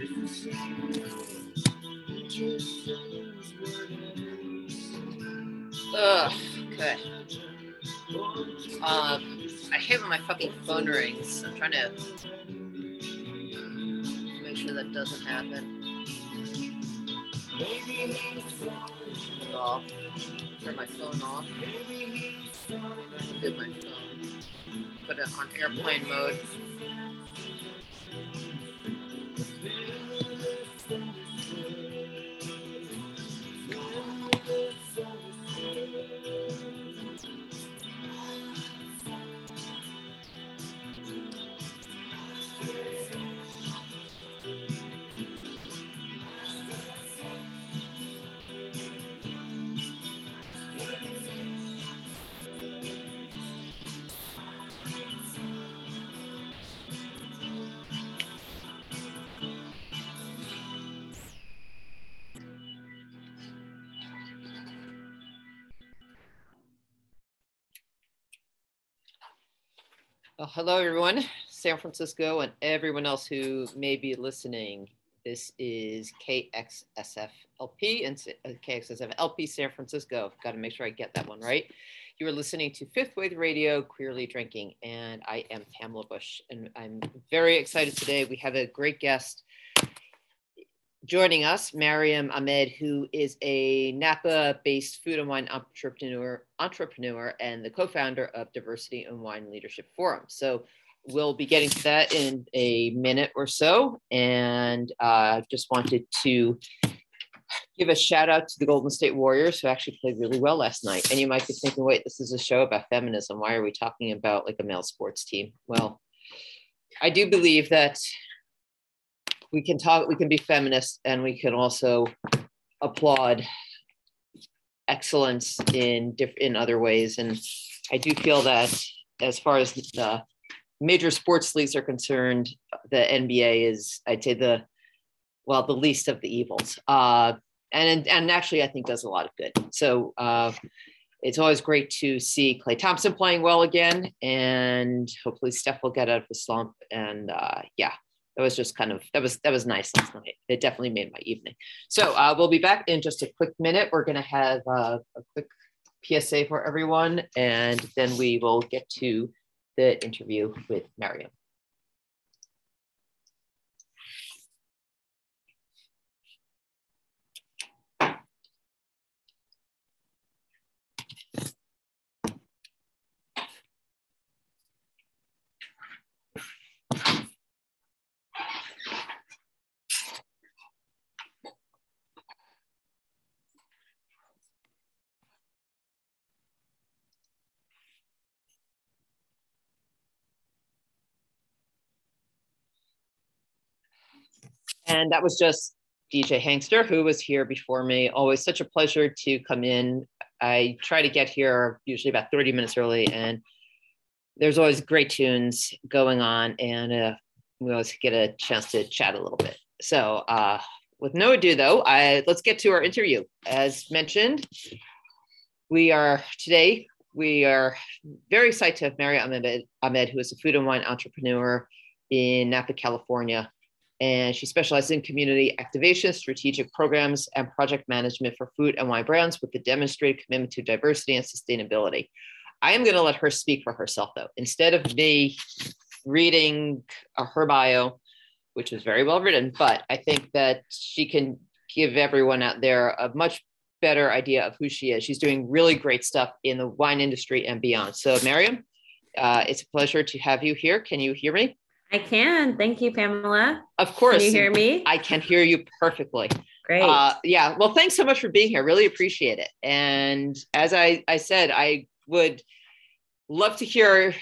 Ugh, okay. Um, I hate when my fucking phone rings. I'm trying to make sure that doesn't happen. Off. Turn my phone off. Do my phone. Put it on airplane mode. Hello, everyone, San Francisco, and everyone else who may be listening. This is KXSFLP and uh, KXSFLP San Francisco. Got to make sure I get that one right. You are listening to Fifth Wave Radio, Queerly Drinking, and I am Pamela Bush, and I'm very excited today. We have a great guest joining us, Maryam Ahmed, who is a Napa-based food and wine entrepreneur, entrepreneur and the co-founder of Diversity in Wine Leadership Forum. So we'll be getting to that in a minute or so. And uh, just wanted to give a shout out to the Golden State Warriors who actually played really well last night. And you might be thinking, wait, this is a show about feminism. Why are we talking about like a male sports team? Well, I do believe that we can talk we can be feminist and we can also applaud excellence in diff- in other ways. And i do feel that as far as the major sports leagues are concerned the nba is i'd say the well the least of the evils. Uh, and and actually i think does a lot of good. So uh, it's always great to see Klay Thompson playing well again, and hopefully Steph will get out of the slump. And uh, yeah, that was just kind of that was that was nice last night. It definitely made my evening. So uh, we'll be back in just a quick minute. We're gonna have uh, a quick PSA for everyone, and then we will get to the interview with Maryam. And that was just DJ Hangster, who was here before me. Always such a pleasure to come in. I try to get here usually about 30 minutes early, and there's always great tunes going on, and uh, we always get a chance to chat a little bit. So, uh, with no ado, though, I, let's get to our interview. As mentioned, we are today, we are very excited to have Mary Ahmed, Ahmed, who is a food and wine entrepreneur in Napa, California and she specializes in community activation, strategic programs, and project management for food and wine brands with a demonstrated commitment to diversity and sustainability. I am going to let her speak for herself, though. Instead of me reading her bio, which is very well written, but I think that she can give everyone out there a much better idea of who she is. She's doing really great stuff in the wine industry and beyond. So, Maryam, uh, it's a pleasure to have you here. Can you hear me? I can. Thank you, Pamela. Of course. Can you hear me? I can hear you perfectly. Great. Uh, yeah. Well, thanks so much for being here. Really appreciate it. And as I, I said, I would love to hear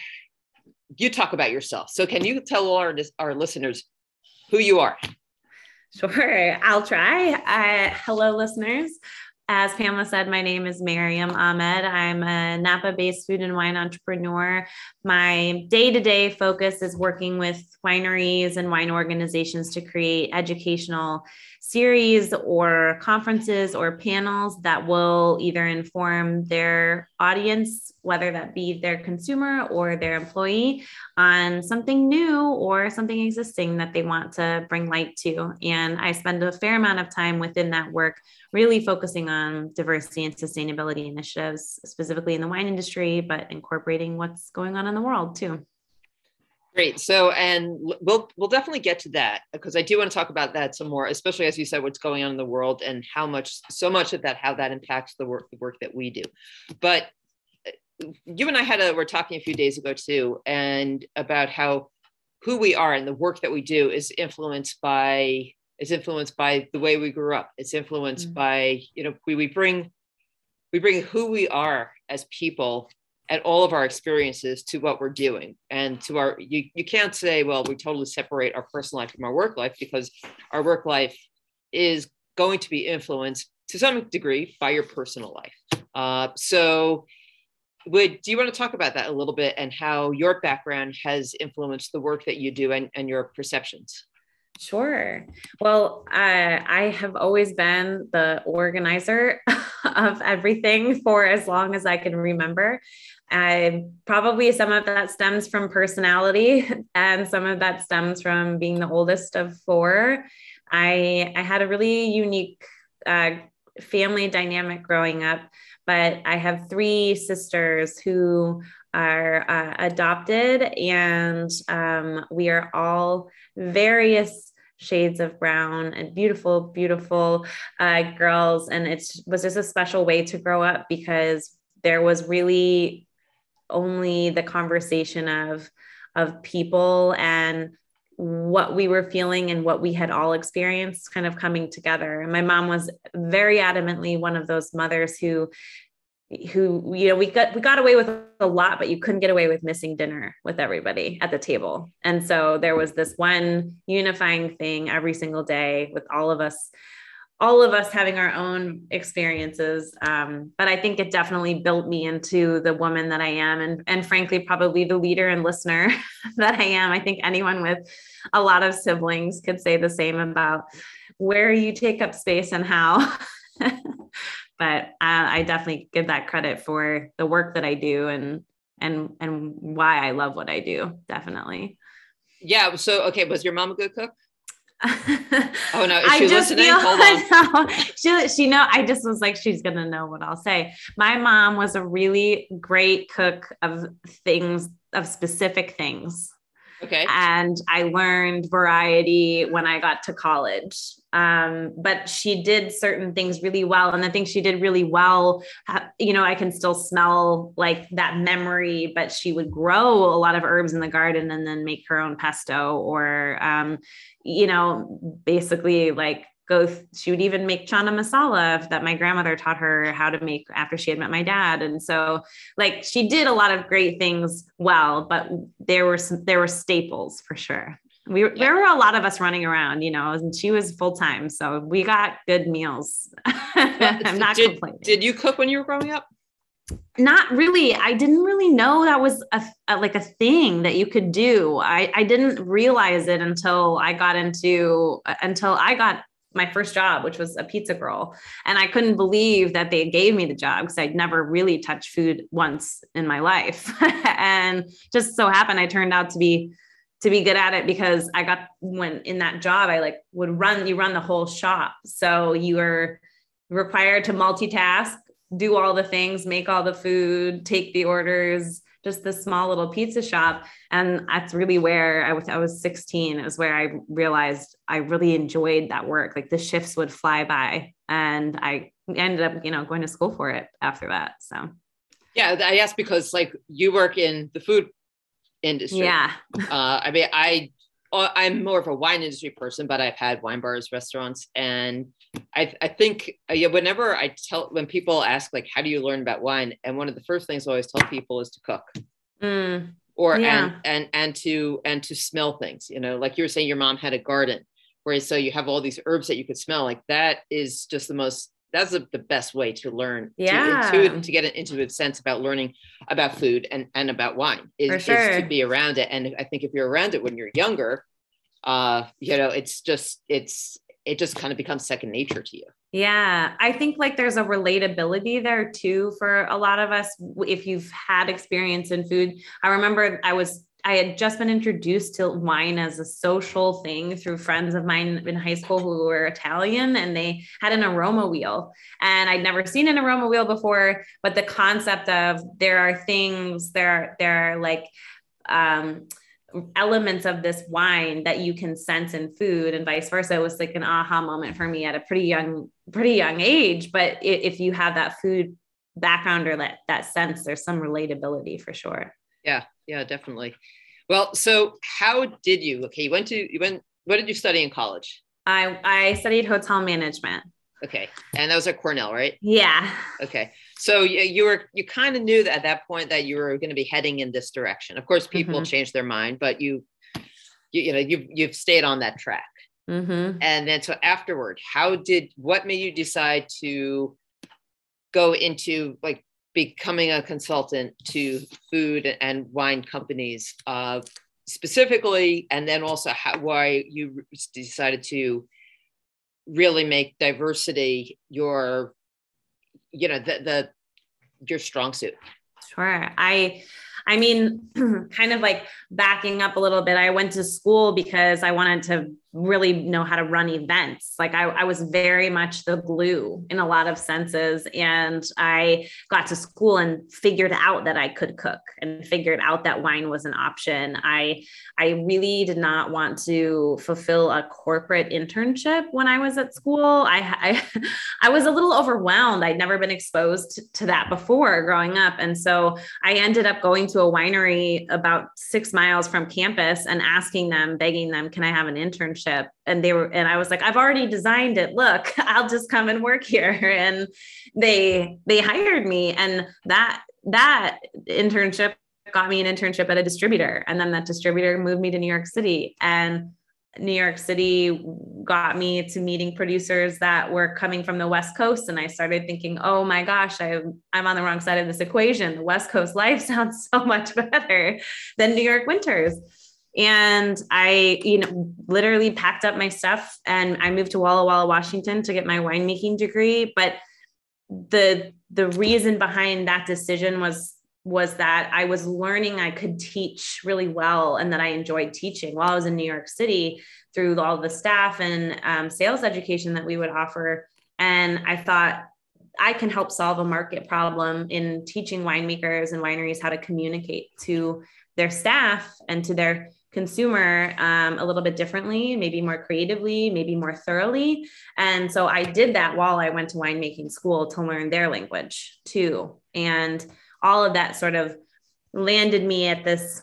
you talk about yourself. So, can you tell our, our listeners who you are? Sure, I'll try. Uh, hello, listeners. As Pamela said, my name is Maryam Ahmed. I'm a Napa based food and wine entrepreneur. My day to day focus is working with wineries and wine organizations to create educational series or conferences or panels that will either inform their audience, whether that be their consumer or their employee, on something new or something existing that they want to bring light to. And I spend a fair amount of time within that work, really focusing on diversity and sustainability initiatives, specifically in the wine industry, but incorporating what's going on in the world too. Great. So, and we'll we'll definitely get to that because I do want to talk about that some more, especially as you said, what's going on in the world and how much, so much of that, how that impacts the work, the work that we do. But uh, you and I had a, we're talking a few days ago too, and about how who we are and the work that we do is influenced by is influenced by the way we grew up. It's influenced mm-hmm. by you know we we bring we bring who we are as people at all of our experiences to what we're doing. And to our you, you can't say well we totally separate our personal life from our work life because our work life is going to be influenced to some degree by your personal life. Uh, so would do you want to talk about that a little bit and how your background has influenced the work that you do and, and your perceptions? Sure. Well, uh, I have always been the organizer of everything for as long as I can remember. I probably some of that stems from personality, and some of that stems from being the oldest of four. I I had a really unique uh, family dynamic growing up, but I have three sisters who are uh, adopted, and um, we are all various shades of brown and beautiful, beautiful uh, girls. And it was just a special way to grow up because there was really only the conversation of of people and what we were feeling and what we had all experienced kind of coming together. And my mom was very adamantly one of those mothers who who you know we got we got away with a lot but you couldn't get away with missing dinner with everybody at the table. And so there was this one unifying thing every single day with all of us all of us having our own experiences. Um, but i think it definitely built me into the woman that i am and and frankly probably the leader and listener that i am. I think anyone with a lot of siblings could say the same about where you take up space and how but uh, I definitely give that credit for the work that I do and and and why I love what I do. Definitely. Yeah. So okay, was your mom a good cook? oh no, is she I just listening? Feel, Hold on. she, she know I just was like, she's gonna know what I'll say. My mom was a really great cook of things, of specific things. Okay. And I learned variety when I got to college. Um, but she did certain things really well. And the things she did really well, you know, I can still smell like that memory, but she would grow a lot of herbs in the garden and then make her own pesto or, um, you know, basically like go she would even make chana masala that my grandmother taught her how to make after she had met my dad. And so like she did a lot of great things well but there were some there were staples for sure. We yeah. there were a lot of us running around you know and she was full-time so we got good meals. I'm not did, complaining. did you cook when you were growing up? Not really. I didn't really know that was a, a, like a thing that you could do. I, I didn't realize it until i got into uh, until i got my first job, which was a pizza girl. And I couldn't believe that they gave me the job because I'd never really touched food once in my life. and just so happened I turned out to be to be good at it because I got when in that job, I like would run, you run the whole shop. So you are required to multitask, do all the things, make all the food, take the orders, just this small little pizza shop. And that's really where I was, I was 16. It was where I realized I really enjoyed that work. Like the shifts would fly by and I ended up, you know, going to school for it after that. So yeah, I asked because like you work in the food industry. Yeah. uh, I mean, I I'm more of a wine industry person, but I've had wine bars, restaurants, and I, I think uh, yeah, whenever I tell when people ask like, how do you learn about wine, and one of the first things I always tell people is to cook, mm, or yeah. and and and to and to smell things. You know, like you were saying, your mom had a garden, where so you have all these herbs that you could smell. Like that is just the most that's the, the best way to learn yeah to, to, to get an intuitive sense about learning about food and, and about wine is, sure. is to be around it and i think if you're around it when you're younger uh you know it's just it's it just kind of becomes second nature to you. Yeah, I think like there's a relatability there too for a lot of us. If you've had experience in food, I remember I was I had just been introduced to wine as a social thing through friends of mine in high school who were Italian and they had an aroma wheel. And I'd never seen an aroma wheel before, but the concept of there are things, there are, there are like um, elements of this wine that you can sense in food and vice versa. It was like an aha moment for me at a pretty young, pretty young age. But if you have that food background or that, that sense, there's some relatability for sure. Yeah, yeah, definitely. Well, so how did you? Okay, you went to you went. What did you study in college? I I studied hotel management. Okay, and that was at Cornell, right? Yeah. Okay, so you, you were you kind of knew that at that point that you were going to be heading in this direction. Of course, people mm-hmm. change their mind, but you, you you know you've you've stayed on that track. Mm-hmm. And then so afterward, how did what made you decide to go into like becoming a consultant to food and wine companies uh, specifically, and then also how, why you decided to really make diversity your, you know, the, the your strong suit. Sure. I I mean, kind of like backing up a little bit, I went to school because I wanted to really know how to run events. Like I, I, was very much the glue in a lot of senses. And I got to school and figured out that I could cook and figured out that wine was an option. I I really did not want to fulfill a corporate internship when I was at school. I I, I was a little overwhelmed. I'd never been exposed to that before growing up. And so I ended up going to a winery about six miles from campus and asking them, begging them, can I have an internship? Internship and they were and i was like i've already designed it look i'll just come and work here and they they hired me and that that internship got me an internship at a distributor and then that distributor moved me to new york city and New York City got me to meeting producers that were coming from the West Coast. And I started thinking, oh my gosh, I, I'm on the wrong side of this equation. The West Coast life sounds so much better than New York winters. And I, you know, literally packed up my stuff and I moved to Walla Walla, Washington to get my winemaking degree. But the the reason behind that decision was was that I was learning I could teach really well and that I enjoyed teaching while I was in New York City through all the staff and um, sales education that we would offer. And I thought I can help solve a market problem in teaching winemakers and wineries how to communicate to their staff and to their consumer um, a little bit differently, maybe more creatively, maybe more thoroughly. And so I did that while I went to winemaking school to learn their language too. And all of that sort of landed me at this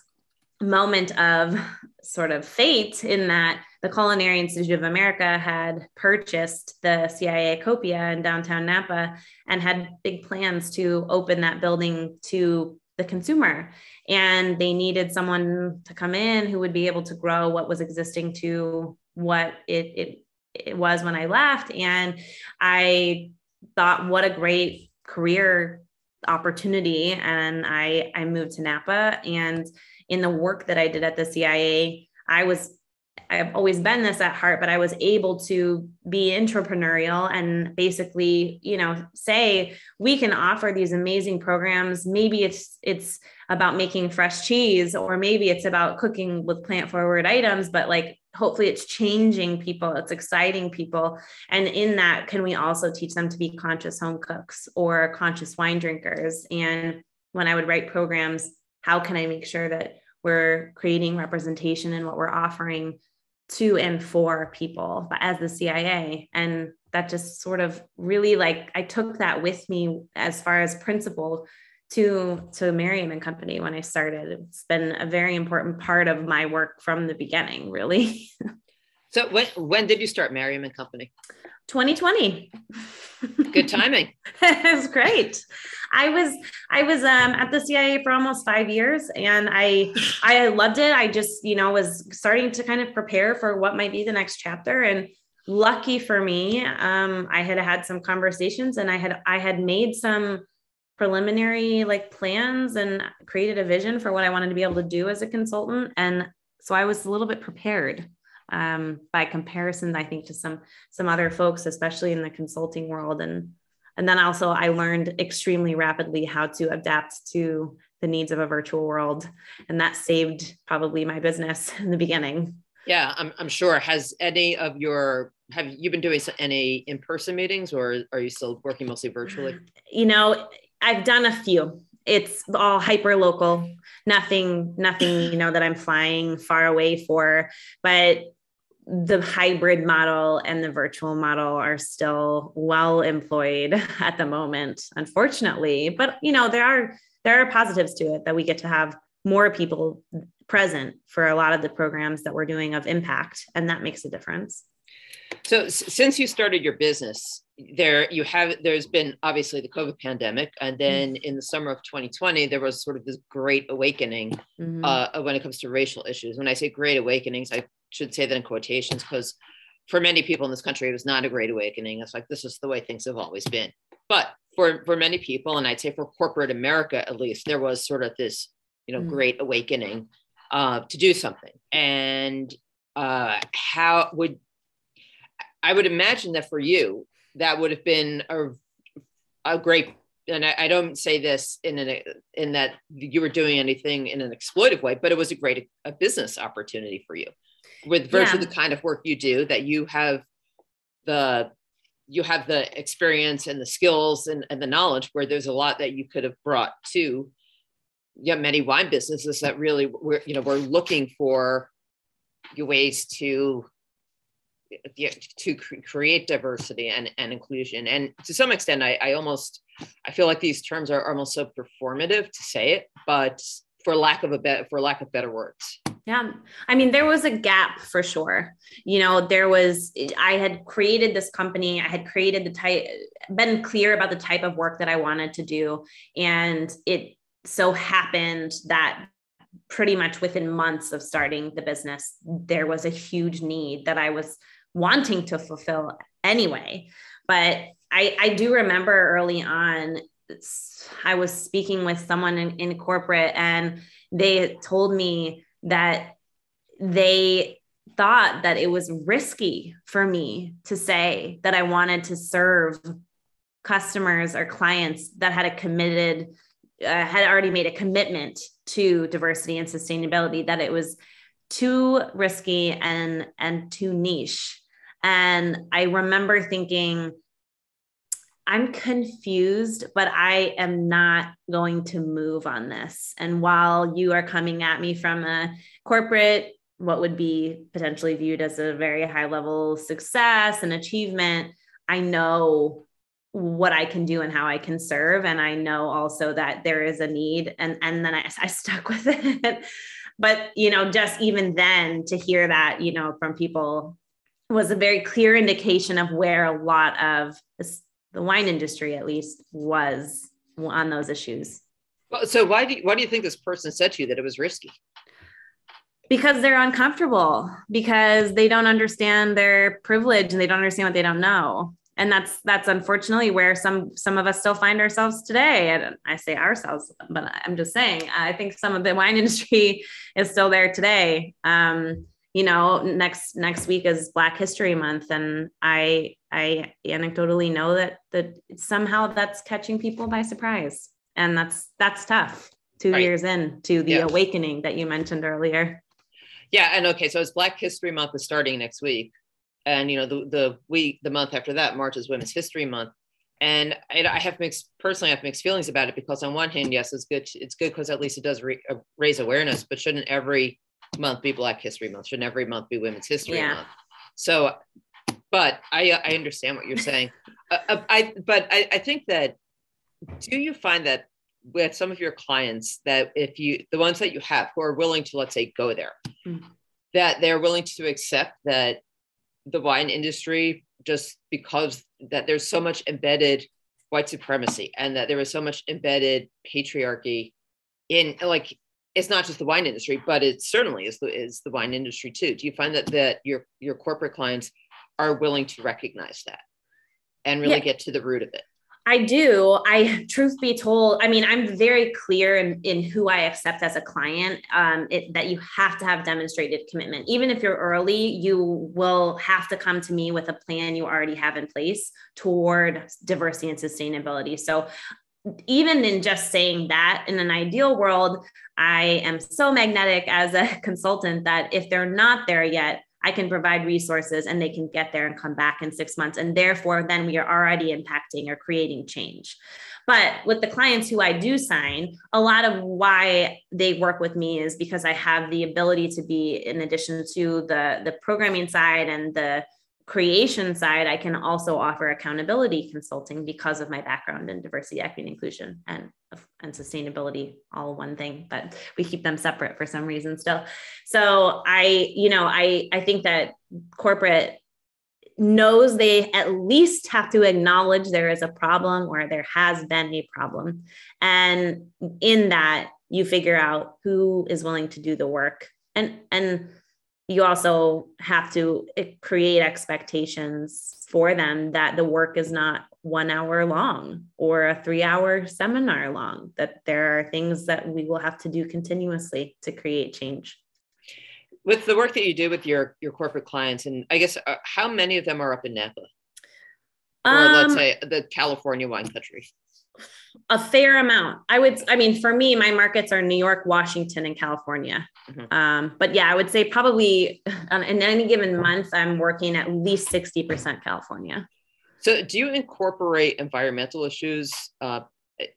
moment of sort of fate in that the Culinary Institute of America had purchased the CIA Copia in downtown Napa and had big plans to open that building to the consumer and they needed someone to come in who would be able to grow what was existing to what it, it, it was when I left. And I thought, what a great career opportunity. And I, I moved to Napa. And in the work that I did at the CIA, I was I've always been this at heart, but I was able to be entrepreneurial and basically, you know, say we can offer these amazing programs. Maybe it's it's about making fresh cheese, or maybe it's about cooking with plant forward items, but like hopefully it's changing people, it's exciting people. And in that, can we also teach them to be conscious home cooks or conscious wine drinkers? And when I would write programs, how can I make sure that we're creating representation in what we're offering to and for people as the CIA. And that just sort of really like I took that with me as far as principle to to Maryam and Company when I started. It's been a very important part of my work from the beginning, really. so when when did you start Maryam and Company? 2020. Good timing. it was great. I was I was um, at the CIA for almost five years, and I I loved it. I just you know was starting to kind of prepare for what might be the next chapter, and lucky for me, um, I had had some conversations, and I had I had made some preliminary like plans and created a vision for what I wanted to be able to do as a consultant, and so I was a little bit prepared um, by comparison, I think to some some other folks, especially in the consulting world. And and then also I learned extremely rapidly how to adapt to the needs of a virtual world. And that saved probably my business in the beginning. Yeah, I'm, I'm sure. Has any of your have you been doing any in-person meetings or are you still working mostly virtually? You know, I've done a few. It's all hyper local, nothing, nothing, you know, that I'm flying far away for. But the hybrid model and the virtual model are still well employed at the moment, unfortunately. But you know, there are there are positives to it that we get to have more people present for a lot of the programs that we're doing of impact, and that makes a difference. So, since you started your business, there you have there's been obviously the COVID pandemic, and then mm-hmm. in the summer of 2020, there was sort of this great awakening mm-hmm. uh, when it comes to racial issues. When I say great awakenings, I should say that in quotations because for many people in this country, it was not a great awakening. It's like this is the way things have always been. But for for many people, and I'd say for corporate America at least, there was sort of this you know mm-hmm. great awakening uh, to do something. And uh, how would I would imagine that for you that would have been a a great and I, I, don't say this in an in that you were doing anything in an exploitive way, but it was a great a business opportunity for you with virtually yeah. the kind of work you do that you have the you have the experience and the skills and, and the knowledge where there's a lot that you could have brought to yeah many wine businesses that really were you know we're looking for ways to to create diversity and, and inclusion and to some extent I, I almost i feel like these terms are almost so performative to say it but for lack of a bet for lack of better words yeah. I mean, there was a gap for sure. You know, there was, I had created this company, I had created the type, been clear about the type of work that I wanted to do. And it so happened that pretty much within months of starting the business, there was a huge need that I was wanting to fulfill anyway. But I, I do remember early on, I was speaking with someone in, in corporate and they told me that they thought that it was risky for me to say that I wanted to serve customers or clients that had a committed, uh, had already made a commitment to diversity and sustainability, that it was too risky and and too niche. And I remember thinking, I'm confused, but I am not going to move on this. And while you are coming at me from a corporate, what would be potentially viewed as a very high level success and achievement, I know what I can do and how I can serve. And I know also that there is a need. And, and then I, I stuck with it. but, you know, just even then to hear that, you know, from people was a very clear indication of where a lot of the wine industry at least was on those issues. Well, so why do you, why do you think this person said to you that it was risky? Because they're uncomfortable, because they don't understand their privilege and they don't understand what they don't know. And that's that's unfortunately where some some of us still find ourselves today. And I say ourselves, but I'm just saying I think some of the wine industry is still there today. Um, you know next next week is black history month and i i anecdotally know that that somehow that's catching people by surprise and that's that's tough two right. years in to the yeah. awakening that you mentioned earlier yeah and okay so as black history month is starting next week and you know the the week the month after that march is women's history month and I have mixed personally I have mixed feelings about it because on one hand yes it's good it's good because at least it does re, uh, raise awareness but shouldn't every month be Black History Month? Shouldn't every month be Women's History yeah. Month? So, but I I understand what you're saying. uh, uh I but I, I think that do you find that with some of your clients that if you the ones that you have who are willing to let's say go there mm-hmm. that they're willing to accept that the wine industry just because that there's so much embedded white supremacy and that there is so much embedded patriarchy in like it's not just the wine industry, but it certainly is the is the wine industry too. Do you find that that your your corporate clients are willing to recognize that and really yeah. get to the root of it? I do. I, truth be told, I mean, I'm very clear in, in who I accept as a client. Um, it, that you have to have demonstrated commitment. Even if you're early, you will have to come to me with a plan you already have in place toward diversity and sustainability. So, even in just saying that, in an ideal world, I am so magnetic as a consultant that if they're not there yet, I can provide resources and they can get there and come back in six months. And therefore, then we are already impacting or creating change. But with the clients who I do sign, a lot of why they work with me is because I have the ability to be, in addition to the, the programming side and the creation side, I can also offer accountability consulting because of my background in diversity, equity, and inclusion and, and sustainability, all one thing, but we keep them separate for some reason still. So I, you know, I, I think that corporate knows they at least have to acknowledge there is a problem or there has been a problem. And in that, you figure out who is willing to do the work. And, and you also have to eh, create expectations for them that the work is not one hour long or a three hour seminar long, that there are things that we will have to do continuously to create change. With the work that you do with your, your corporate clients, and I guess uh, how many of them are up in Napa? Or um, let's say the California wine country? A fair amount. I would, I mean, for me, my markets are New York, Washington, and California. Mm-hmm. Um, but yeah, I would say probably on, in any given month, I'm working at least 60% California. So do you incorporate environmental issues, uh,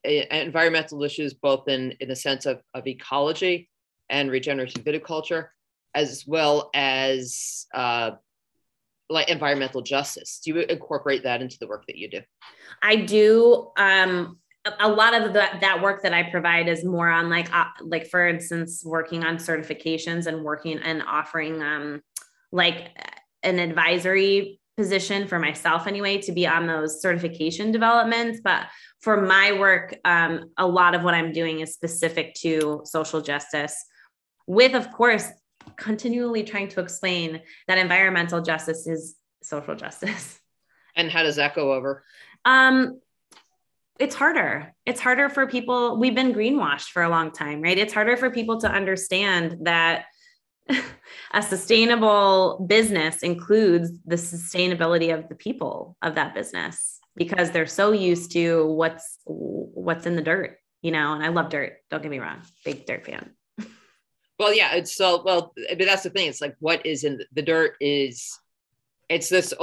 environmental issues, both in, in the sense of, of ecology and regenerative viticulture, as well as uh, like environmental justice? Do you incorporate that into the work that you do? I do. Um, a lot of the, that work that I provide is more on like uh, like for instance working on certifications and working and offering um like an advisory position for myself anyway to be on those certification developments but for my work um, a lot of what i'm doing is specific to social justice with of course continually trying to explain that environmental justice is social justice and how does that go over um it's harder. It's harder for people. We've been greenwashed for a long time, right? It's harder for people to understand that a sustainable business includes the sustainability of the people of that business because they're so used to what's what's in the dirt, you know. And I love dirt. Don't get me wrong, big dirt fan. Well, yeah, it's so well, but that's the thing. It's like what is in the dirt is it's this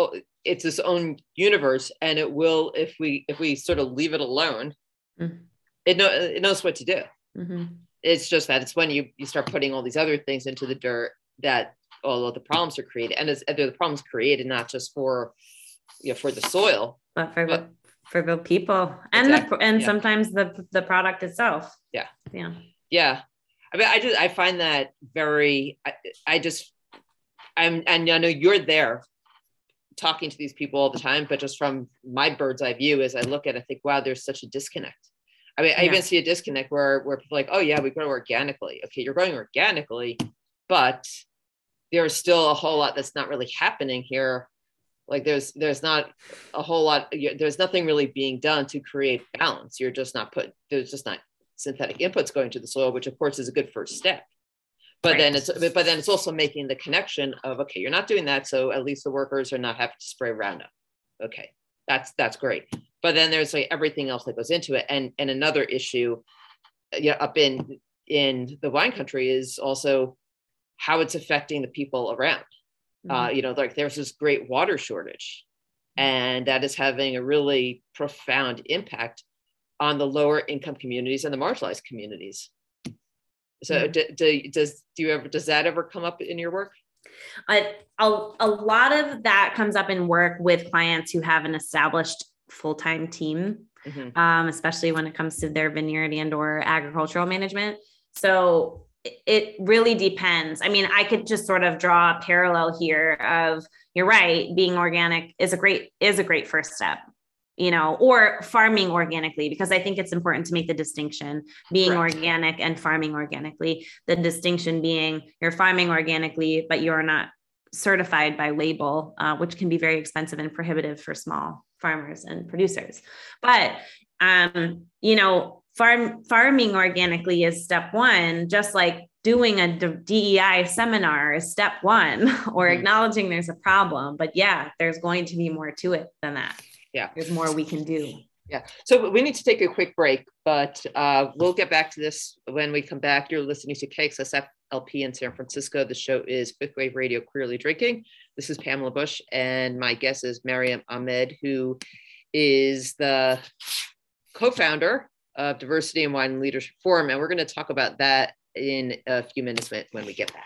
it's its own universe and it will if we if we sort of leave it alone mm-hmm. it know it knows what to do mm-hmm. it's just that it's when you you start putting all these other things into the dirt that all of the problems are created and it's, the problems created not just for you know for the soil but for but, for the people and exactly, the and yeah. sometimes the the product itself yeah yeah yeah i mean i just i find that very i, I just i'm and i know you're there talking to these people all the time, but just from my bird's eye view, as I look at it, I think, wow, there's such a disconnect. I mean, I even see a disconnect where where people are like, oh yeah, we grow organically. Okay, you're growing organically, but there's still a whole lot that's not really happening here. Like there's there's not a whole lot. There's nothing really being done to create balance. You're just not put. There's just not synthetic inputs going to the soil, which of course is a good first step. But right. then it's but then it's also making the connection of okay you're not doing that so at least the workers are not having to spray roundup okay that's that's great. But then there's like everything else that goes into it. And and another issue yeah up in in the wine country is also how it's affecting the people around. Uh, mm-hmm. uh, you know like there's this great water shortage and that is having a really profound impact on the lower income communities and the marginalized communities so do, do, does do you ever does that ever come up in your work? A, a, a lot of that comes up in work with clients who have an established full-time team, mm-hmm. um, especially when it comes to their vineyard and or agricultural management. So it really depends. I mean, I could just sort of draw a parallel here of you're right, being organic is a great is a great first step you know, or farming organically, because I think it's important to make the distinction being Correct. organic and farming organically. The distinction being you're farming organically, but you're not certified by label, uh, which can be very expensive and prohibitive for small farmers and producers. But um, you know, farm farming organically is step one, just like doing a DEI seminar is step one, or mm-hmm. acknowledging there's a problem. But yeah, there's going to be more to it than that. Yeah, there's more we can do. Yeah. So we need to take a quick break, but uh, we'll get back to this when we come back. You're listening to KXSF LP in San Francisco. The show is Fifth Wave Radio Queerly Drinking. This is Pamela Bush, and my guest is Maryam Ahmed, who is the co founder of Diversity in Wine Leadership Forum. And we're going to talk about that in a few minutes when we get back.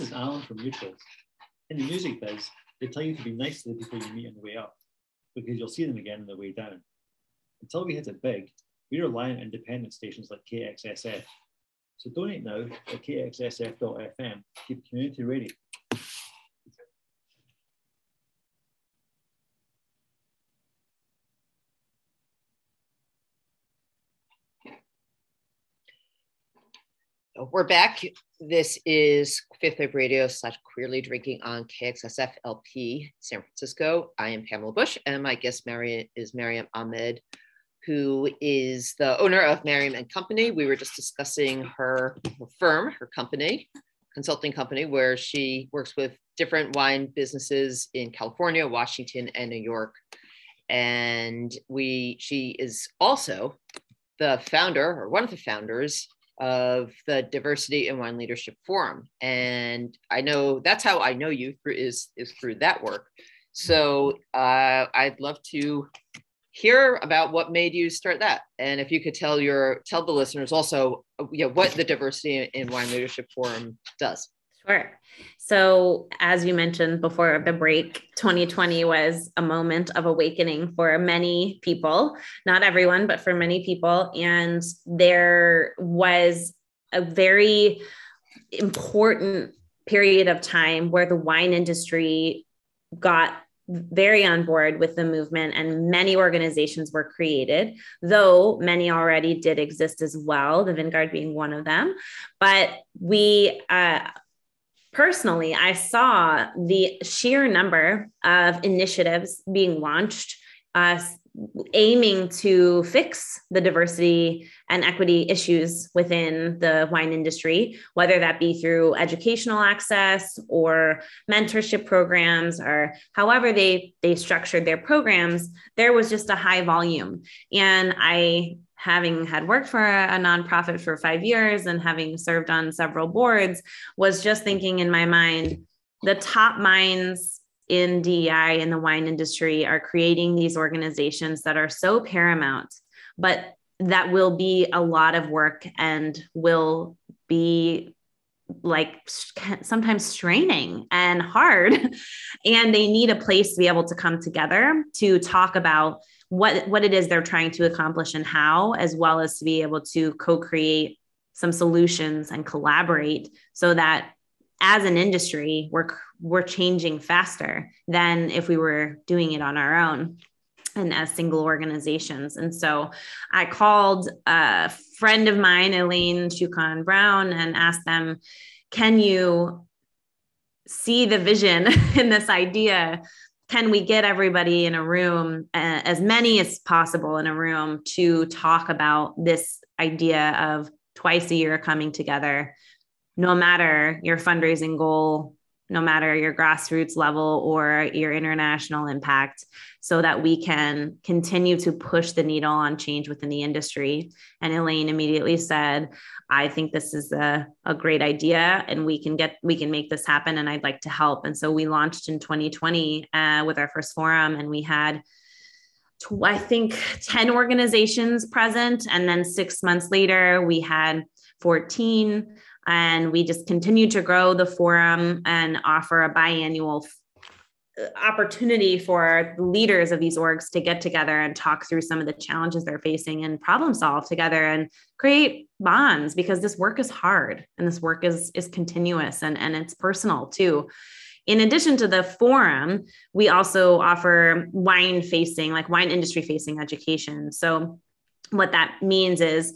is Alan from Mutuals. In the music biz, they tell you to be nice to the people you meet on the way up because you'll see them again on the way down. Until we hit it big, we rely on independent stations like KXSF so donate now at kxsf.fm. Keep the community ready. We're back. This is Fifth Wave Radio slash Queerly Drinking on KXSF LP San Francisco. I am Pamela Bush, and my guest Mary is Maryam Ahmed, who is the owner of Maryam and Company. We were just discussing her, her firm, her company, consulting company, where she works with different wine businesses in California, Washington, and New York. And we, she is also the founder or one of the founders of the Diversity in Wine Leadership Forum. And I know that's how I know you through is is through that work. So uh, I'd love to hear about what made you start that and if you could tell your tell the listeners also you know what the diversity in wine leadership forum does sure. So as you mentioned before the break 2020 was a moment of awakening for many people not everyone but for many people. And there was a very important period of time where the wine industry got very on board with the movement and many organizations were created though many already did exist as well the vineyard being one of them. But we uh, personally i saw the sheer number of initiatives being launched uh, aiming to fix the diversity and equity issues within the wine industry, whether that be through educational access or mentorship programs or however they, they structured their programs, there was just a high volume. And I, having had worked for a, a nonprofit for five years and having served on several boards, was just thinking in my mind, the top minds in DEI in the wine industry are creating these organizations that are so paramount, but that will be a lot of work and will be like sometimes straining and hard. And they need a place to be able to come together to talk about what what it is they're trying to accomplish and how as well as to be able to co-create some solutions and collaborate so that as an industry, we're we're changing faster than if we were doing it on our own and as single organizations. And so I called a friend of mine, Elaine Chukan Brown, and asked them, can you see the vision in this idea? Can we get everybody in a room, as many as possible in a room, to talk about this idea of twice a year coming together no matter your fundraising goal, no matter your grassroots level or your international impact, so that we can continue to push the needle on change within the industry. And Elaine immediately said, I think this is a, a great idea and we can get, we can make this happen and I'd like to help. And so we launched in 2020 uh, with our first forum and we had I think 10 organizations present. And then six months later, we had 14 And we just continue to grow the forum and offer a biannual uh, opportunity for leaders of these orgs to get together and talk through some of the challenges they're facing and problem solve together and create bonds because this work is hard and this work is is continuous and and it's personal too. In addition to the forum we also offer wine facing like wine industry facing education. So what that means is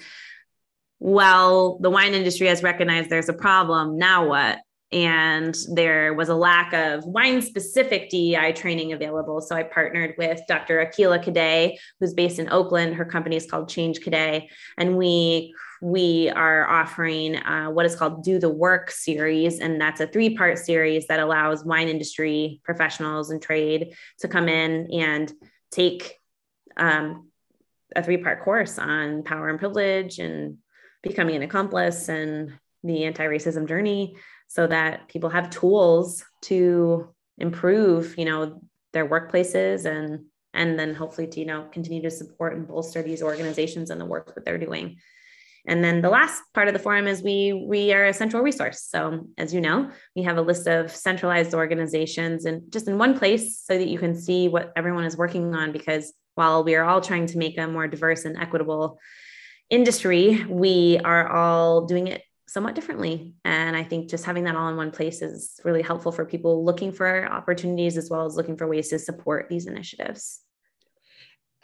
well the wine industry has recognized there's a problem now what and there was a lack of wine specific DEI training available. So I partnered with Dr. Akilah Cadet, who's based in Oakland. Her company is called Change Cadet, and we we are offering uh, what is called Do the Work series, and that's a three part series that allows wine industry professionals and trade to come in and take um, a three part course on power and privilege and becoming an accomplice and the anti racism journey so that people have tools to improve you know their workplaces and and then hopefully to you know continue to support and bolster these organizations and the work that they're doing. And then the last part of the forum is we we are a central resource. So as you know we have a list of centralized organizations and just in one place so that you can see what everyone is working on because while we are all trying to make a more diverse and equitable industry we are all doing it somewhat differently. And I think just having that all in one place is really helpful for people looking for opportunities as well as looking for ways to support these initiatives.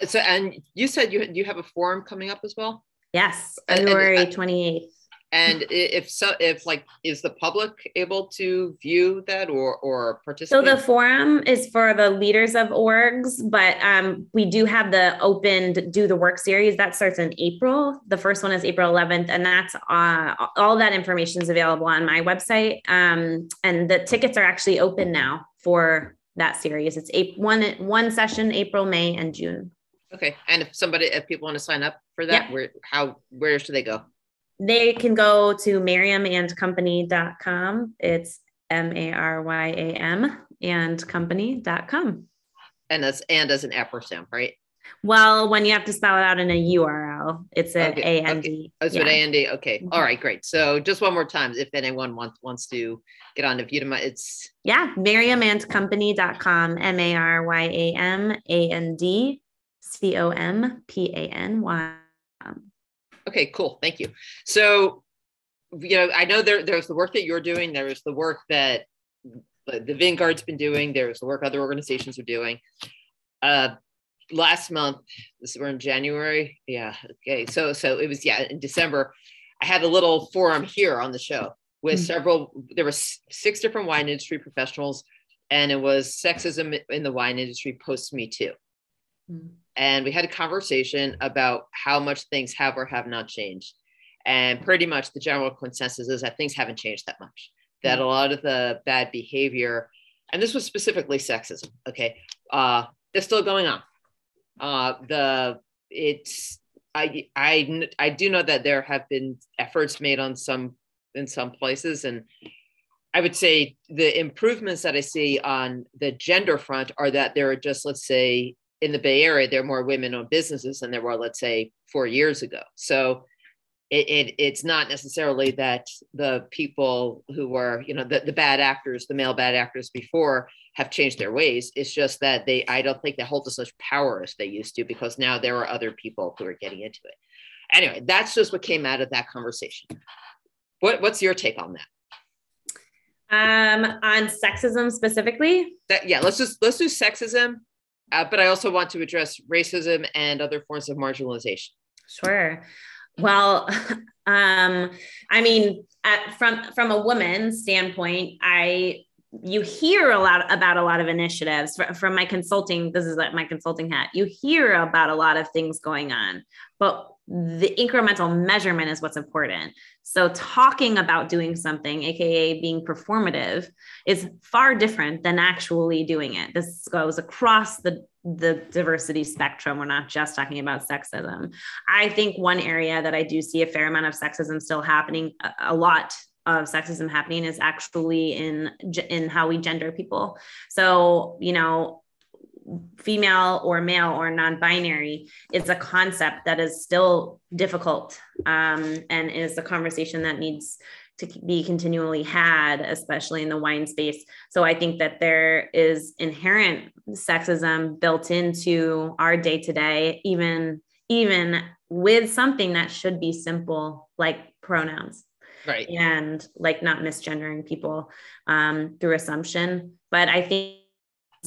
So, and you said you you have a forum coming up as well. Yes, February twenty eighth. And if so, if like, is the public able to view that or or participate? So the forum is for the leaders of orgs, but um, we do have the opened do the work series that starts in April. The first one is April 11th, and that's uh, all that information is available on my website. Um, and the tickets are actually open now for that series. It's a one one session, April, May, and June. Okay, and if somebody, if people want to sign up for that, yep. where how where should they go? They can go to maryamandcompany.com. It's M A R Y A M and company.com. And as and as an ampersand, right? Well, when you have to spell it out in a URL, it's an okay, A N D. Okay. Oh, so yeah. A N D. Okay. Mm-hmm. All right, great. So just one more time, if anyone wants wants to get on to Viewdom, it's yeah, maryamandcompany.com, M A R Y A M A N D C O M P A N Y. Okay, cool. Thank you. So, you know, I know there, there's the work that you're doing. There's the work that the Vinguard's been doing. There's the work other organizations are doing. Uh, last month, this we're in January. Yeah. Okay. So, so it was yeah in December. I had a little forum here on the show with mm-hmm. several. There were six different wine industry professionals, and it was sexism in the wine industry post Me Too. Mm-hmm and we had a conversation about how much things have or have not changed. And pretty much the general consensus is that things haven't changed that much, that a lot of the bad behavior, and this was specifically sexism, okay, uh, they're still going on. Uh, the it's I I I do know that there have been efforts made on some in some places, and I would say the improvements that I see on the gender front are that there are just let's say in the Bay Area, there are more women owned businesses than there were, let's say, four years ago. So it, it, it's not necessarily that the people who were, you know, the, the bad actors, the male bad actors before have changed their ways. It's just that they, I don't think they hold as much power as they used to because now there are other people who are getting into it. Anyway, that's just what came out of that conversation. What, what's your take on that? Um, on sexism specifically? That, yeah, let's just let's do sexism uh, but I also want to address racism and other forms of marginalization. Sure. Well, um, I mean, at, from from a woman's standpoint, I you hear a lot about a lot of initiatives from my consulting. This is like my consulting hat. You hear about a lot of things going on, but the incremental measurement is what's important. So, talking about doing something, AKA being performative, is far different than actually doing it. This goes across the, the diversity spectrum. We're not just talking about sexism. I think one area that I do see a fair amount of sexism still happening, a lot of sexism happening is actually in in how we gender people so you know female or male or non-binary is a concept that is still difficult um, and is a conversation that needs to be continually had, especially in the wine space. So I think that there is inherent sexism built into our day to day, even even with something that should be simple like pronouns, right? And like not misgendering people um, through assumption. But I think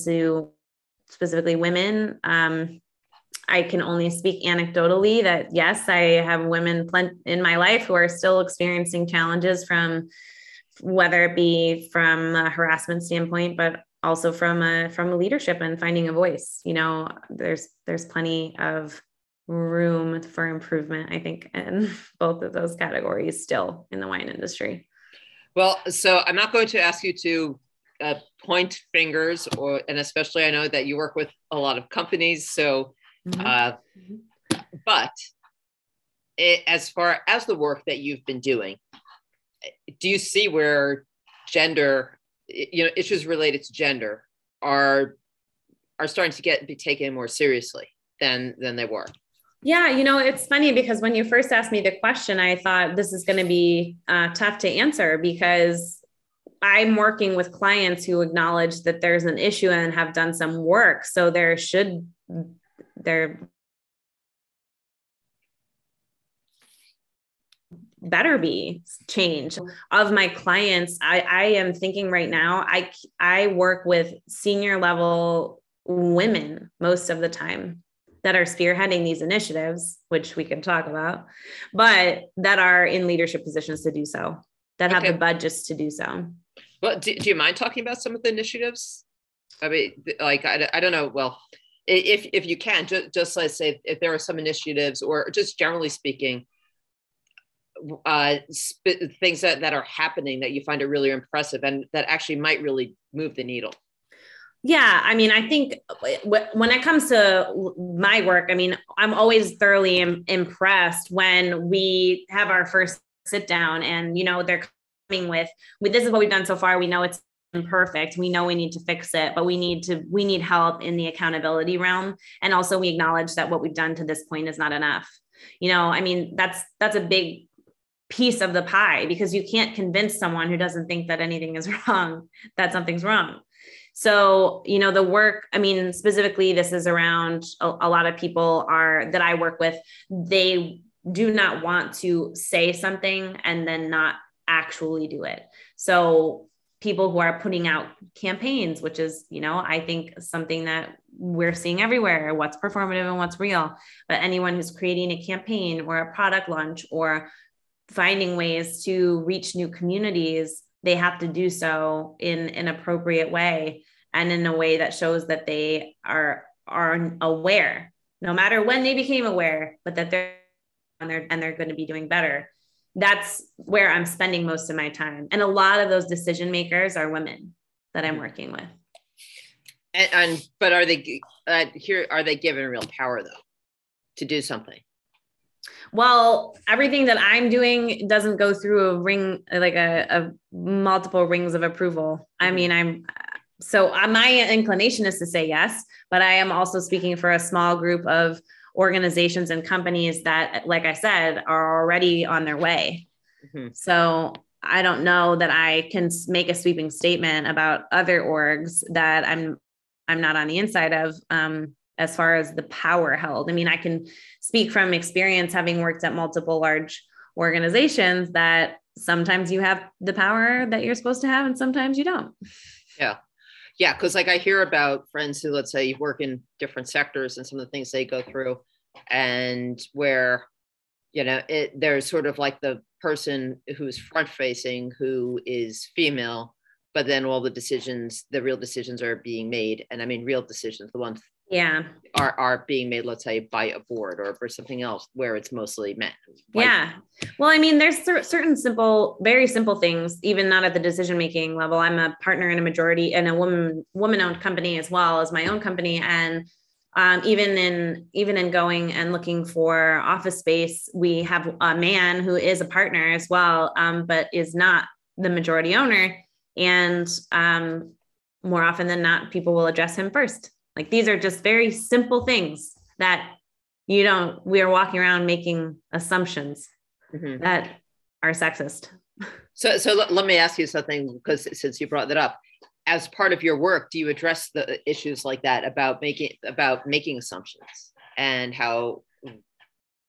to specifically women. Um, I can only speak anecdotally that yes, I have women in my life who are still experiencing challenges from whether it be from a harassment standpoint, but also from a from a leadership and finding a voice. You know, there's there's plenty of room for improvement, I think, in both of those categories still in the wine industry. Well, so I'm not going to ask you to uh, point fingers, or and especially I know that you work with a lot of companies, so Mm-hmm. Uh, but it, as far as the work that you've been doing, do you see where gender, you know, issues related to gender are are starting to get be taken more seriously than than they were? Yeah, you know, it's funny because when you first asked me the question, I thought this is going to be uh, tough to answer because I'm working with clients who acknowledge that there's an issue and have done some work. So there should there better be change of my clients I, I am thinking right now i i work with senior level women most of the time that are spearheading these initiatives which we can talk about but that are in leadership positions to do so that have okay. the budgets to do so well do, do you mind talking about some of the initiatives? I mean like i, I don't know well if if you can just, just let's say if there are some initiatives or just generally speaking uh, sp- things that, that are happening that you find are really impressive and that actually might really move the needle. Yeah i mean i think when it comes to my work i mean i'm always thoroughly Im- impressed when we have our first sit down and you know they're coming with with this is what we've done so far. We know it's imperfect. We know we need to fix it but we need to we need help in the accountability realm. And also we acknowledge that what we've done to this point is not enough. You know i mean that's that's a big piece of the pie because you can't convince someone who doesn't think that anything is wrong that something's wrong. So you know the work i mean specifically this is around a, a lot of people are that i work with they do not want to say something and then not actually do it so people who are putting out campaigns, which is, you know, I think something that we're seeing everywhere what's performative and what's real. But anyone who's creating a campaign or a product launch or finding ways to reach new communities, they have to do so in an appropriate way and in a way that shows that they are are aware, no matter when they became aware, but that they're and they're and they're going to be doing better that's where I'm spending most of my time. And a lot of those decision makers are women that I'm working with. And, and but are they uh, here? Are they given real power though to do something? Well, everything that I'm doing doesn't go through a ring like a, a multiple rings of approval. I mm-hmm. mean, I'm so uh, my inclination is to say yes, but I am also speaking for a small group of organizations and companies that, like I said, are already on their way. Mm-hmm. So I don't know that I can make a sweeping statement about other orgs that I'm I'm not on the inside of um, as far as the power held. I mean, I can speak from experience having worked at multiple large organizations that sometimes you have the power that you're supposed to have and sometimes you don't. Yeah yeah, because like I hear about friends who, let's say, work in different sectors and some of the things they go through, and where, you know, it there's sort of like the person who's front facing who is female, but then all the decisions, the real decisions are being made, and I mean real decisions, the ones yeah. are are being made let's say by a board or for something else where it's mostly men. Yeah. Well i mean there's certain simple very simple things even not at the decision making level. I'm a partner in a majority in a woman woman owned company as well as my own company. And um, even in even in going and looking for office space we have a man who is a partner as well um, but is not the majority owner. And um, more often than not people will address him first like these are just very simple things that you don't, we are walking around making assumptions mm-hmm. that are sexist. So, so let, let me ask you something because since you brought that up, as part of your work, do you address the issues like that about making about making assumptions and how?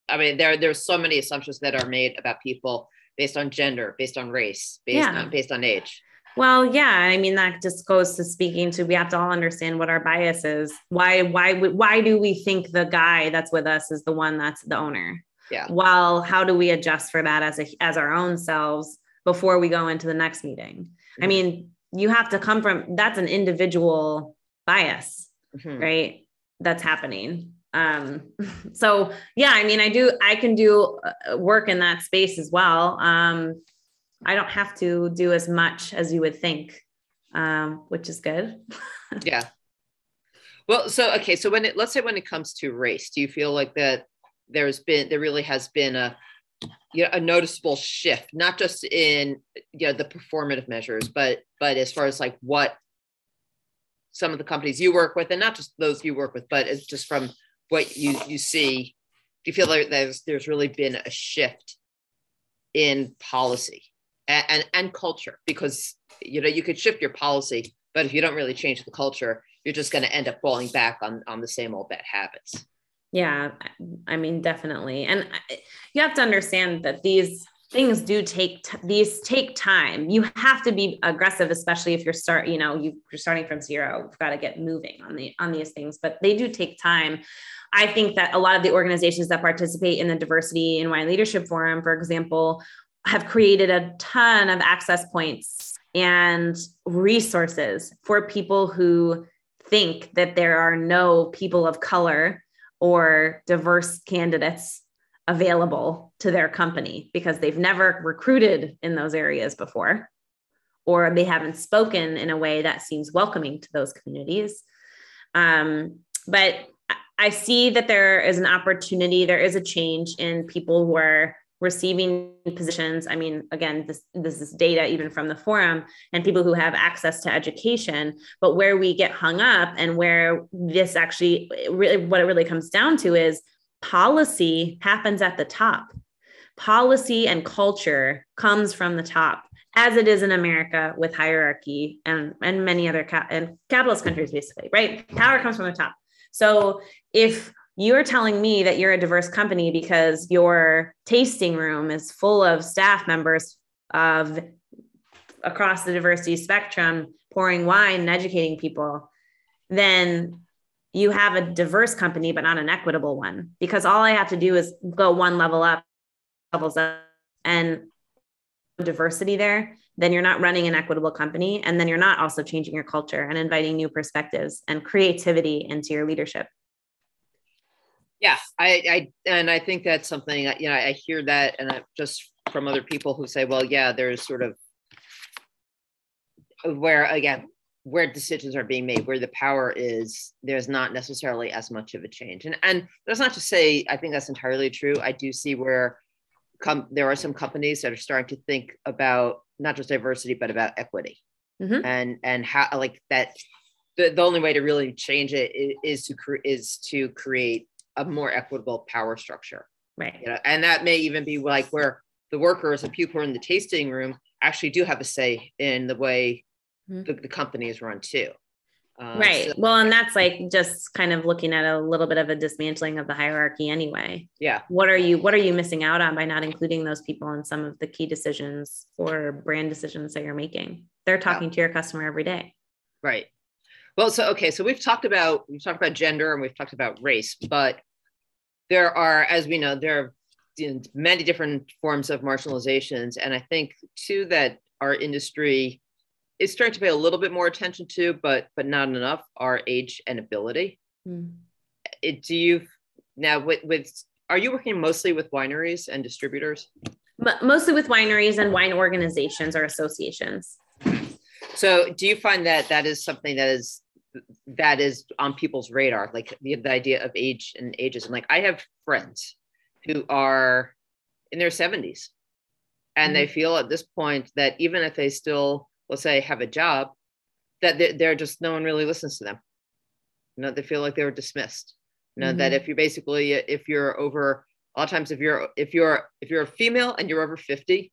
I mean, there there's so many assumptions that are made about people based on gender, based on race, based Yeah. on based on age. Well, yeah, I mean that just goes to speaking to we have to all understand what our bias is. Why why would- why do we think the guy that's with us is the one that's the owner? Yeah. Well, how do we adjust for that as a as our own selves before we go into the next meeting? I Mhm. mean, you have to come from that's an individual bias, Mhm. right? That's happening. Um so yeah, I mean I do I can do uh, work in that space as well. Um I don't have to do as much as you would think, um, which is good. Yeah. Well, so okay, so when it let's say when it comes to race, do you feel like that there's been there really has been a you know, a noticeable shift, not just in you know the performative measures, but but as far as like what some of the companies you work with, and not just those you work with, but it's just from what you you see, do you feel like there's there's really been a shift in policy and, and, and culture? Because you know you could shift your policy, but if you don't really change the culture, you're just going to end up falling back on on the same old bad habits. Yeah, I mean, definitely. And you have to understand that these things do take t- these take time. You have to be aggressive, especially if you're start, you know, you, you're starting from zero. You've got to get moving on the on these things, but they do take time. I think that a lot of the organizations that participate in the Diversity in Wine Leadership Forum, for example, have created a ton of access points and resources for people who think that there are no people of color or diverse candidates available to their company because they've never recruited in those areas before or they haven't spoken in a way that seems welcoming to those communities. Um, but I- i see that there is an opportunity there is a change in people who are receiving positions. I mean again this this is data even from the forum and people who have access to education but where we get hung up and where this actually really what it really comes down to is policy happens at the top. Policy and culture comes from the top as it is in america with hierarchy and and many other ca- and capitalist countries basically right? Power comes from the top. So if you're telling me that you're a diverse company because your tasting room is full of staff members of across the diversity spectrum pouring wine and educating people. Then you have a diverse company but not an equitable one because all i have to do is go one level up levels up and diversity there then you're not running an equitable company and then you're not also changing your culture and inviting new perspectives and creativity into your leadership Yeah, I, I and I think that's something you know I hear that and I, just from other people who say, well, yeah, there's sort of where again where decisions are being made, where the power is, there's not necessarily as much of a change. And and that's not to say I think that's entirely true. I do see where come there are some companies that are starting to think about not just diversity but about equity Mhm. and and how like that the, the only way to really change it is is to cre- is to create a more equitable power structure. Right. You know and that may even be like where the workers and people in the tasting room actually do have a say in the way Mhm. the, the company is run too. Um, right. so- well and that's like just kind of looking at a little bit of a dismantling of the hierarchy anyway. Yeah. What are you what are you missing out on by not including those people in some of the key decisions or brand decisions that you're making? They're talking to your customer every day. Right. Well, so okay, so we've talked about we've talked about gender and we've talked about race, but there are, as we know, there are many different forms of marginalizations, and I think too that our industry is starting to pay a little bit more attention to, but but not enough. Are age and ability. Hmm. It, do you now with with are you working mostly with wineries and distributors? Mostly with wineries and wine organizations or associations So do you find that that is something that is that is on people's radar, like the, the idea of age and ages and Like I have friends who are in their 70s and they feel at this point that even if they still, let's say, have a job, that they're, they're just no one really listens to them. You know, they feel like they were dismissed. You know, that Mhm. if you basically if you're over a lot of times if you're if you're if you're a female and you're over 50,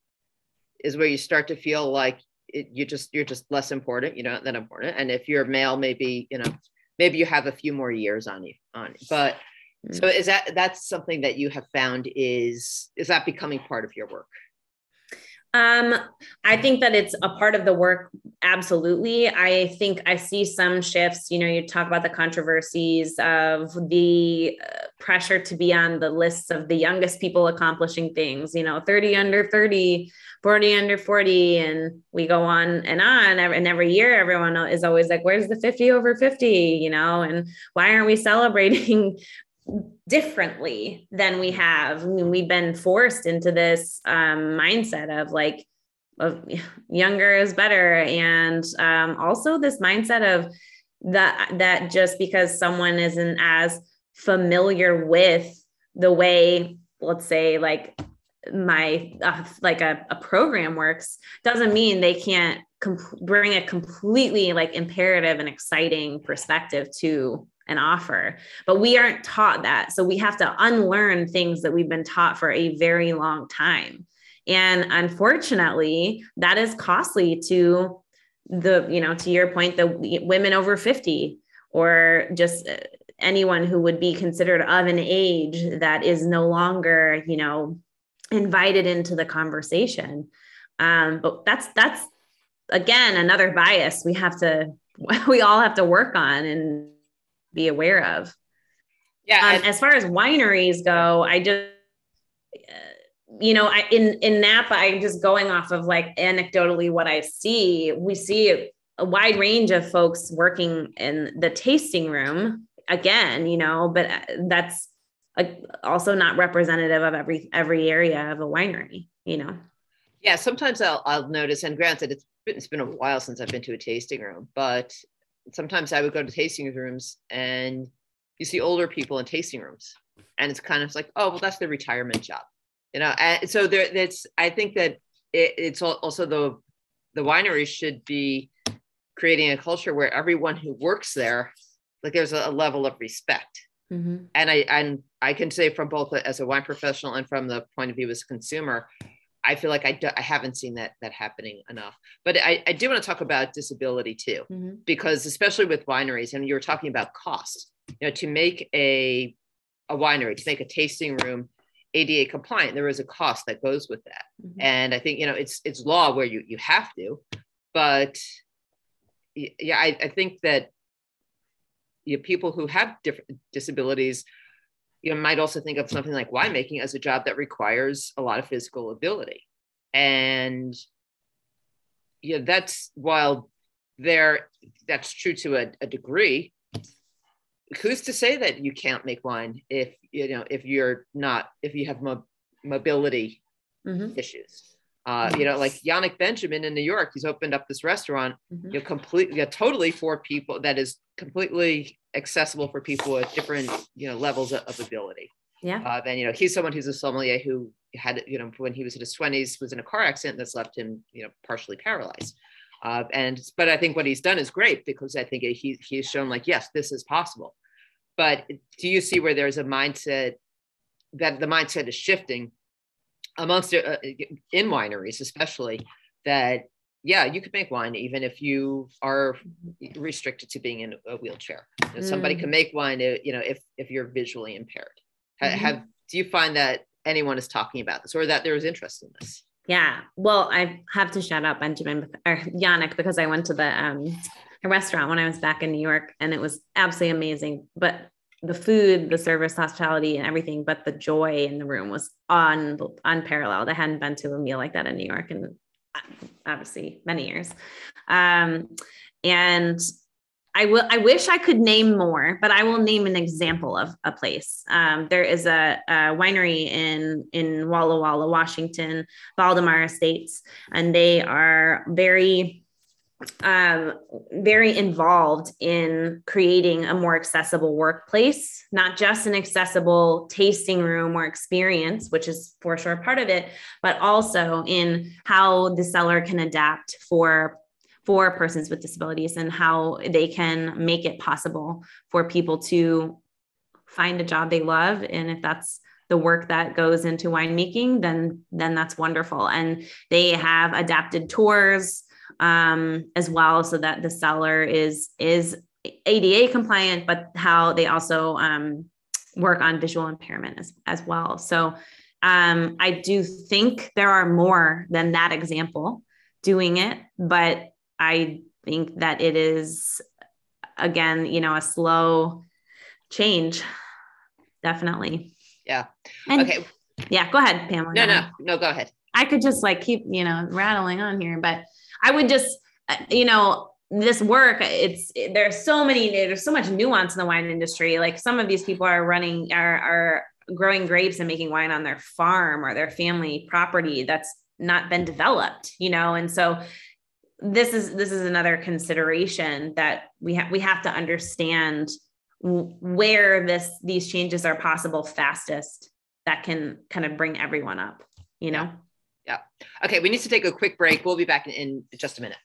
is where you start to feel like it, you just you're just less important, you know, than important. And if you're male, maybe you know, maybe you have a few more years on you on. You. But mm. so is that that's something that you have found is is that becoming part of your work? Um, I think that it's a part of the work. Absolutely. I think I see some shifts. You know, you talk about the controversies of the uh, pressure to be on the lists of the youngest people accomplishing things, you know, 30 under 30, 40 under 40. And we go on and on. And every year, everyone is always like, where's the 50 over 50? You know, and why aren't we celebrating differently than we have. I mean, we've been forced into this um, mindset of like, of younger is better, and um, also this mindset of that that just because someone isn't as familiar with the way, let's say, like my uh, like a, a program works doesn't mean they can't bring a completely like imperative and exciting perspective to an offer. But we aren't taught that. So we have to unlearn things that we've been taught for a very long time. And unfortunately that is costly to the you know to your point the women over 50 or just uh, anyone who would be considered of an age that is no longer you know invited into the conversation um, but that's that's again another bias we have to we all have to work on and be aware of. Yeah. Um, as far as wineries go, I just, uh, you know, I in in Napa, I'm just going off of like anecdotally what I see. We see a wide range of folks working in the tasting room again, you know, but uh, that's also not representative of every every area of a winery, you know. Yeah, sometimes I'll I'll notice, and granted, it's it's been a while since I've been to a tasting room, but sometimes I would go to tasting rooms and you see older people in tasting rooms, and it's kind of like, oh, well, that's the retirement job, you know. And so there, it's I think that it, it's also the the winery should be creating a culture where everyone who works there, like there's a, a level of respect. Mm-hmm. And I and I can say from both as a wine professional and from the point of view as a consumer, I feel like I, do, I haven't seen that that happening enough. But I, I do want to talk about disability too, mm-hmm. because especially with wineries, and you were talking about cost. You know, to make a a winery, to make a tasting room ADA compliant, there is a cost that goes with that. Mm-hmm. And I think you know it's it's law where you you have to, but yeah, I, I think that you know, people who have different disabilities you might also think of something like winemaking as a job that requires a lot of physical ability. And yeah, that's while there that's true to a, a degree. Who's to say that you can't make wine if you know if you're not if you have mo- mobility mm-hmm. issues? Uh, you know, like Yannick Benjamin in New York, he's opened up this restaurant, mm-hmm. you know, completely, you know, totally for people that is completely accessible for people with different, you know, levels of, ability. Yeah. Uh, then, you know, he's someone who's a sommelier who had, you know, when he was in his 20s, was in a car accident that's left him, you know, partially paralyzed. Uh, and, but I think what he's done is great because I think he, he's shown like, yes, this is possible. But do you see where there's a mindset that the mindset is shifting amongst uh, in wineries especially that yeah you could make wine even if you are restricted to being in a wheelchair. You know, somebody can mm. make wine uh, you know if if you're visually impaired. Mm-hmm. have do you find that anyone is talking about this or that there is interest in this? Yeah. Well i have to shout out benjamin or yannick because i went to the um restaurant when i was back in new york and it was absolutely amazing. But the food, the service, hospitality, and everything, but the joy in the room was un, unparalleled. I hadn't been to a meal like that in New York in obviously many years. Um, and I will. I wish I could name more, but I will name an example of a place. Um, there is a, a, winery in in Walla Walla, Washington, Valdemar Estates, and they are very um, very involved in creating a more accessible workplace, not just an accessible tasting room or experience, which is for sure part of it, but also in how the cellar can adapt for for persons with disabilities and how they can make it possible for people to find a job they love and if that's the work that goes into winemaking, then then that's wonderful. And they have adapted tours um, as well, so that the cellar is is ADA compliant, but how they also um, work on visual impairment as, as well. So um, I do think there are more than that example doing it, but I think that it is again, you know, a slow change. Definitely. Yeah. And, okay. Yeah. Go ahead, Pamela. No, no, no, go ahead. I could just like keep, you know, rattling on here, but I would just, uh, you know, this work it's there's so many there's so much nuance in the wine industry. Like some of these people are running are are growing grapes and making wine on their farm or their family property that's not been developed you know? And so this is this is another consideration that we have we have to understand where this these changes are possible fastest that can kind of bring everyone up you know yeah, okay we need to take a quick break. We'll be back in just a minute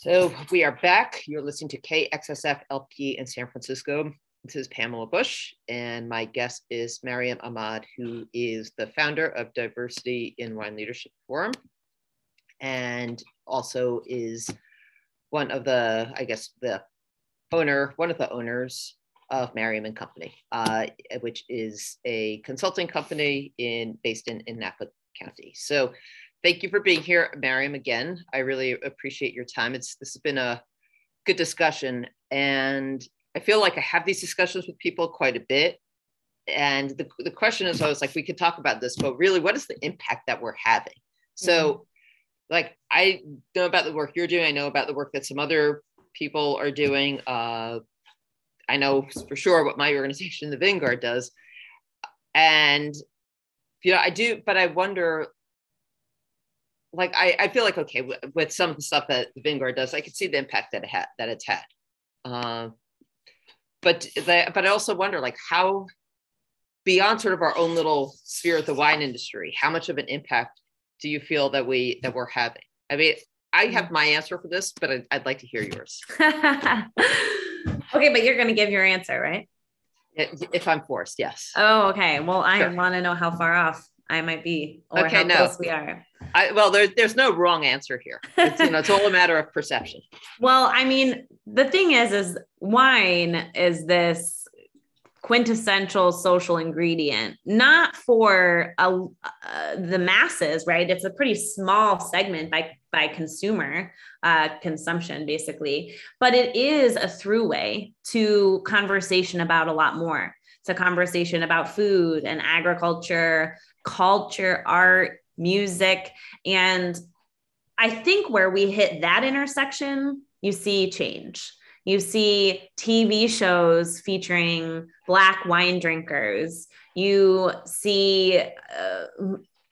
So we are back. You're listening to KXSF LP in San Francisco. This is Pamela Busch, and my guest is Maryam Ahmed, who is the founder of Diversity in Wine Leadership Forum, and also is one of the, I guess, the owner, one of the owners of Maryam and Company, uh, which is a consulting company in based in, in Napa County. So thank you for being here, Maryam, again. I really appreciate your time. It's this has been a good discussion. And I feel like I have these discussions with people quite a bit. And the, the question is always like, we could talk about this, but really, what is the impact that we're having? So, mm-hmm. like, I know about the work you're doing, I know about the work that some other people are doing. Uh, I know for sure what my organization, the Vinguard, does. And, you know, I do, but I wonder like I, I feel like okay with, with some of the stuff that the Vinguard does, I can see the impact that it had that it's had. Uh, but the, but I also wonder like how beyond sort of our own little sphere of the wine industry, how much of an impact do you feel that we that we're having? I mean, I have my answer for this, but I'd, I'd like to hear yours. okay, but you're going to give your answer, right? If I'm forced, yes. Oh, okay. Well, I sure. want to know how far off I might be or okay, how no. close we are. I, well, there, there's no wrong answer here. It's, you know, it's all a matter of perception. well, I mean, the thing is, is wine is this quintessential social ingredient, not for uh, the masses, right? It's a pretty small segment by by consumer uh, consumption, basically, but it is a throughway to conversation about a lot more. It's a conversation about food and agriculture, culture, art, music. And I think where we hit that intersection, you see change. You see TV shows featuring Black wine drinkers. You see uh,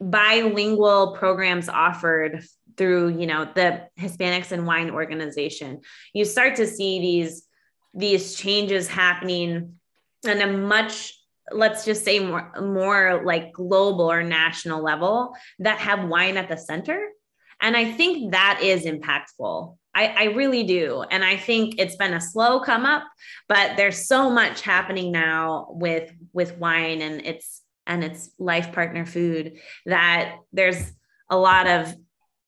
bilingual programs offered through, you know, the Hispanics and Wine Organization. You start to see these these changes happening in a much let's just say more more like global or national level that have wine at the center. And i think that is impactful. I, I really do. And i think it's been a slow come up but there's so much happening now with with wine and it's and it's life partner food that there's a lot of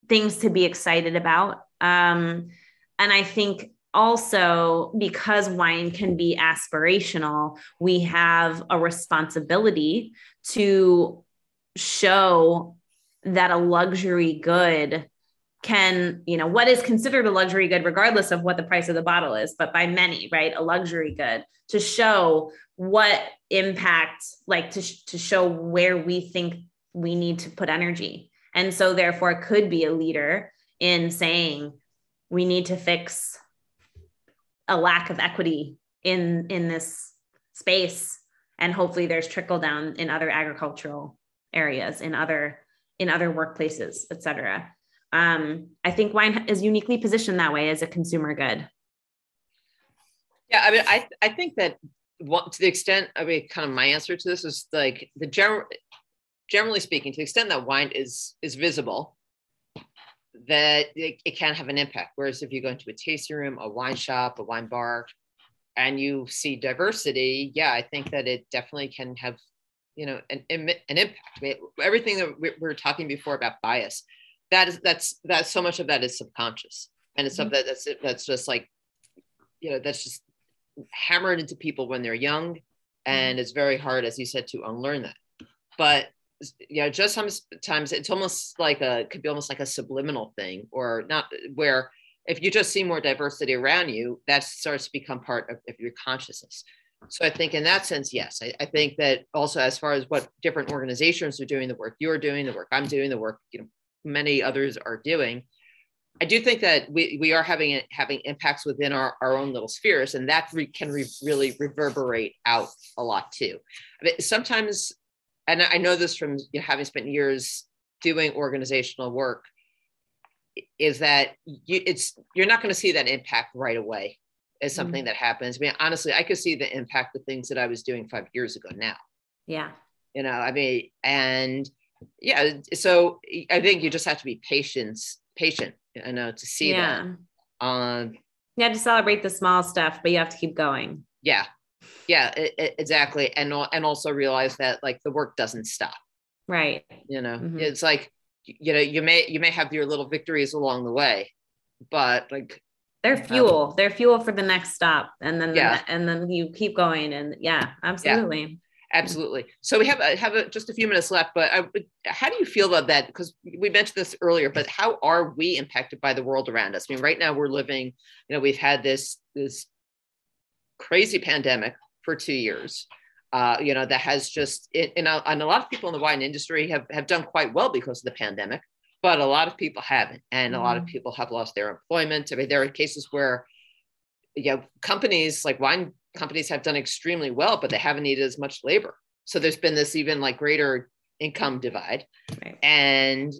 things to be excited about. Um and i think also because wine can be aspirational we have a responsibility to show that a luxury good can you know what is considered a luxury good regardless of what the price of the bottle is but by many right a luxury good to show what impact like to, to show where we think we need to put energy. And so therefore could be a leader in saying we need to fix a lack of equity in in this space. And hopefully there's trickle down in other agricultural areas in other in other workplaces et cetera. Um, i think wine is uniquely positioned that way as a consumer good. Yeah i mean i i think that what, to the extent i mean kind of my answer to this is like the general generally speaking to the extent that wine is is visible that it, it can have an impact. Whereas if you go into a tasting room a wine shop a wine bar and you see diversity yeah i think that it definitely can have you know an, an impact. I mean, everything that we were talking before about bias that is that's that so much of that is subconscious. And it's mm-hmm. something that's that's just like you know that's just hammered into people when they're young. And mm-hmm. it's very hard as you said to unlearn that. But you know just sometimes it's almost like a could be almost like a subliminal thing or not where if you just see more diversity around you that starts to become part of, of your consciousness so I think in that sense, yes. I, I, think that also as far as what different organizations are doing, the work you're doing, the work I'm doing, the work you know many others are doing, I do think that we, we are having having impacts within our, our own little spheres, and that re, can re, really reverberate out a lot too. I mean, sometimes, and I know this from you know, having spent years doing organizational work, is that you, it's you're not going to see that impact right away is something mm-hmm. that happens. I mean, honestly, I could see the impact of things that I was doing five years ago now. Yeah. You know, I mean, and yeah, so I think you just have to be patient, patient, you know, to see yeah. that. Um, you have to celebrate the small stuff, but you have to keep going. Yeah. Yeah, it, it, exactly. And, and also realize that like the work doesn't stop. Right. You know, mm-hmm. it's like, you know, you may, you may have your little victories along the way, but like they're fuel. They're fuel for the next stop, and then yeah. the, and then you keep going. And yeah, absolutely. Yeah, absolutely. So we have a, have a, just a few minutes left, but I, how do you feel about that? Because we mentioned this earlier, but how are we impacted by the world around us? I mean, right now we're living. You know, we've had this this crazy pandemic for two years. Uh, you know, that has just, it, and, a, and a lot of people in the wine industry have, have done quite well because of the pandemic but a lot of people haven't and mm-hmm. a lot of mm-hmm. people have lost their employment i mean there are cases where you know companies like wine companies have done extremely well but they haven't needed as much labor so there's been this even like greater income divide right. and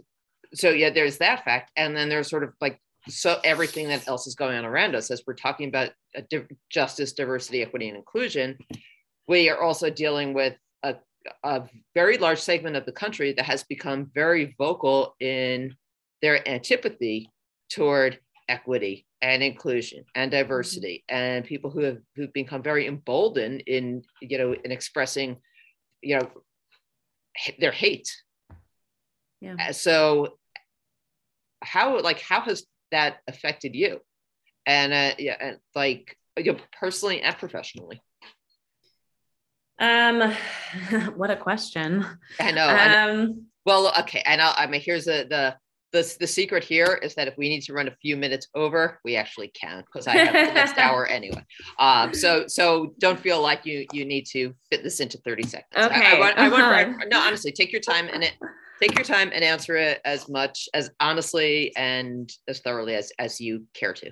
so yeah there's that fact and then there's sort of like so everything that else is going on around us as we're talking about justice diversity equity and inclusion we are also dealing with a a very large segment of the country that has become very vocal in their antipathy toward equity and inclusion and diversity mm-hmm. and people who have who've become very emboldened in you know in expressing you know their hate yeah so how like how has that affected you and uh, yeah and like you know, personally and professionally um, what a question. I know. Um, I know. Well, okay, and I'll, I mean, here's the the the the secret here is that if we need to run a few minutes over, we actually can because I have the next hour anyway. Um, so so don't feel like you you need to fit this into thirty seconds. Okay. I, I, want, I want, uh-huh. no, honestly, take your time and it take your time and answer it as much as honestly and as thoroughly as as you care to.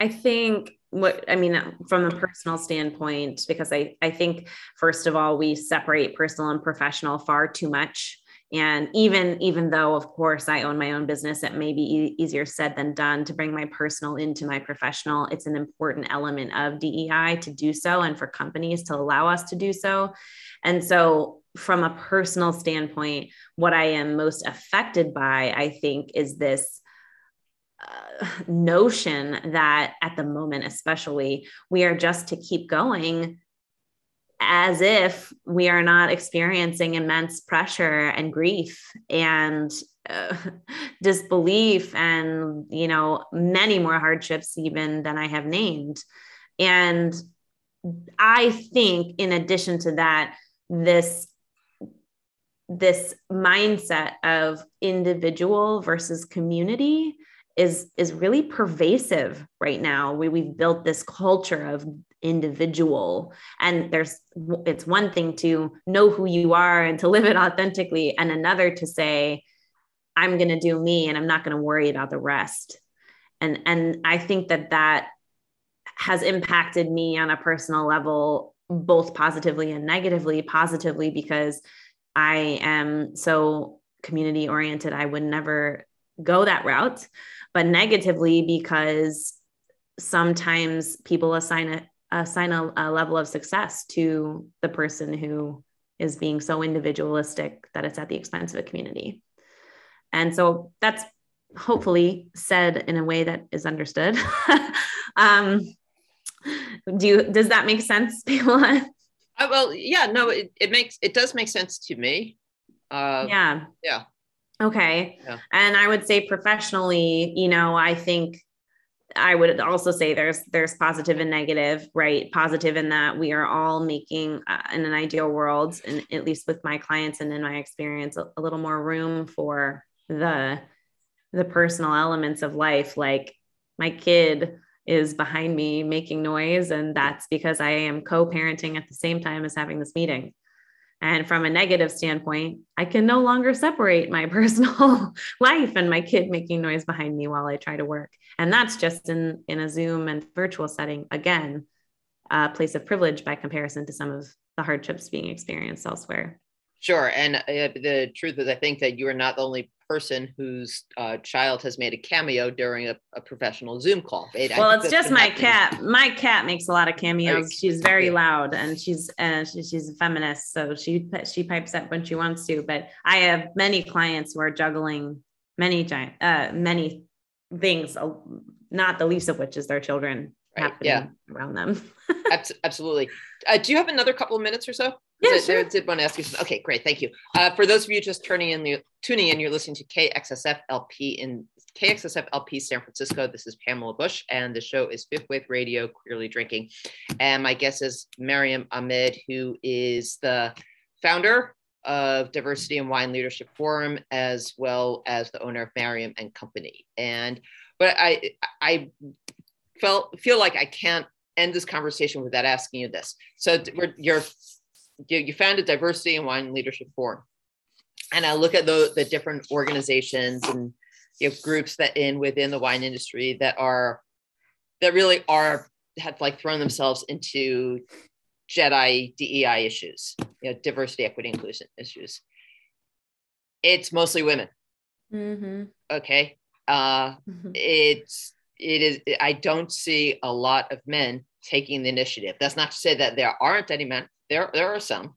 I think what I mean from a personal standpoint, because I, I think, first of all, we separate personal and professional far too much. And even even though, of course, I own my own business, it may be e- easier said than done to bring my personal into my professional. It's an important element of DEI to do so, and for companies to allow us to do so. And so, from a personal standpoint, what I am most affected by, I think, is this uh, notion that at the moment, especially, we are just to keep going as if we are not experiencing immense pressure and grief and uh, disbelief and you know many more hardships even than i have named. And i think in addition to that this this mindset of individual versus community is is really pervasive right now we, we've built this culture of individual. And there's it's one thing to know who you are and to live it authentically and another to say i'm going to do me and i'm not going to worry about the rest. And and i think that that has impacted me on a personal level both positively and negatively positively because i am so community oriented i would never go that route but negatively because sometimes people assign a, assign a, a level of success to the person who is being so individualistic that it's at the expense of a community. And so that's hopefully said in a way that is understood. um, do does that make sense, Pamela? Well, yeah, no, it, it makes, it does make sense to me. Uh, yeah. Yeah. Okay. Yeah. And I would say professionally, you know, I think I would also say there's there's positive and negative, right? Positive in that we are all making uh, in an ideal world, and at least with my clients and in my experience, a, a little more room for the the personal elements of life. Like my kid is behind me making noise, and that's because I am co-parenting at the same time as having this meeting. And from a negative standpoint, I can no longer separate my personal life and my kid making noise behind me while I try to work. And that's just in, in a Zoom and virtual setting. Again, a place of privilege by comparison to some of the hardships being experienced elsewhere. Sure. And uh, the truth is, I think that you are not the only person whose uh, child has made a cameo during a, a professional Zoom call. It, well, it's just my cat. My cat makes a lot of cameos. She's very loud and she's uh, she, she's a feminist, so she she pipes up when she wants to. But I have many clients who are juggling many giant uh, many things, uh, not the least of which is their children right. happening yeah. around them. Absolutely. Uh, do you have another couple of minutes or so? Yeah, sure. I did want to ask you something. Okay, great. Thank you. Uh, for those of you just turning in, tuning in, you're listening to KXSF LP in KXSF LP San Francisco. This is Pamela Busch, and the show is Fifth Wave Radio, Queerly Drinking. And my guest is Maryam Ahmed, who is the founder of Diversity in Wine Leadership Forum, as well as the owner of Maryam and Company. And but I I felt feel like I can't end this conversation without asking you this. So you're you, you founded Diversity in Wine Leadership Forum. And I look at the, the different organizations and you know, groups that in within the wine industry that are that really are have like thrown themselves into Jedi DEI issues, you know, diversity, equity, inclusion issues. It's mostly women. Mm-hmm. Okay. Uh, mm-hmm. It's it is. I don't see a lot of men taking the initiative. That's not to say that there aren't any men. There, there are some,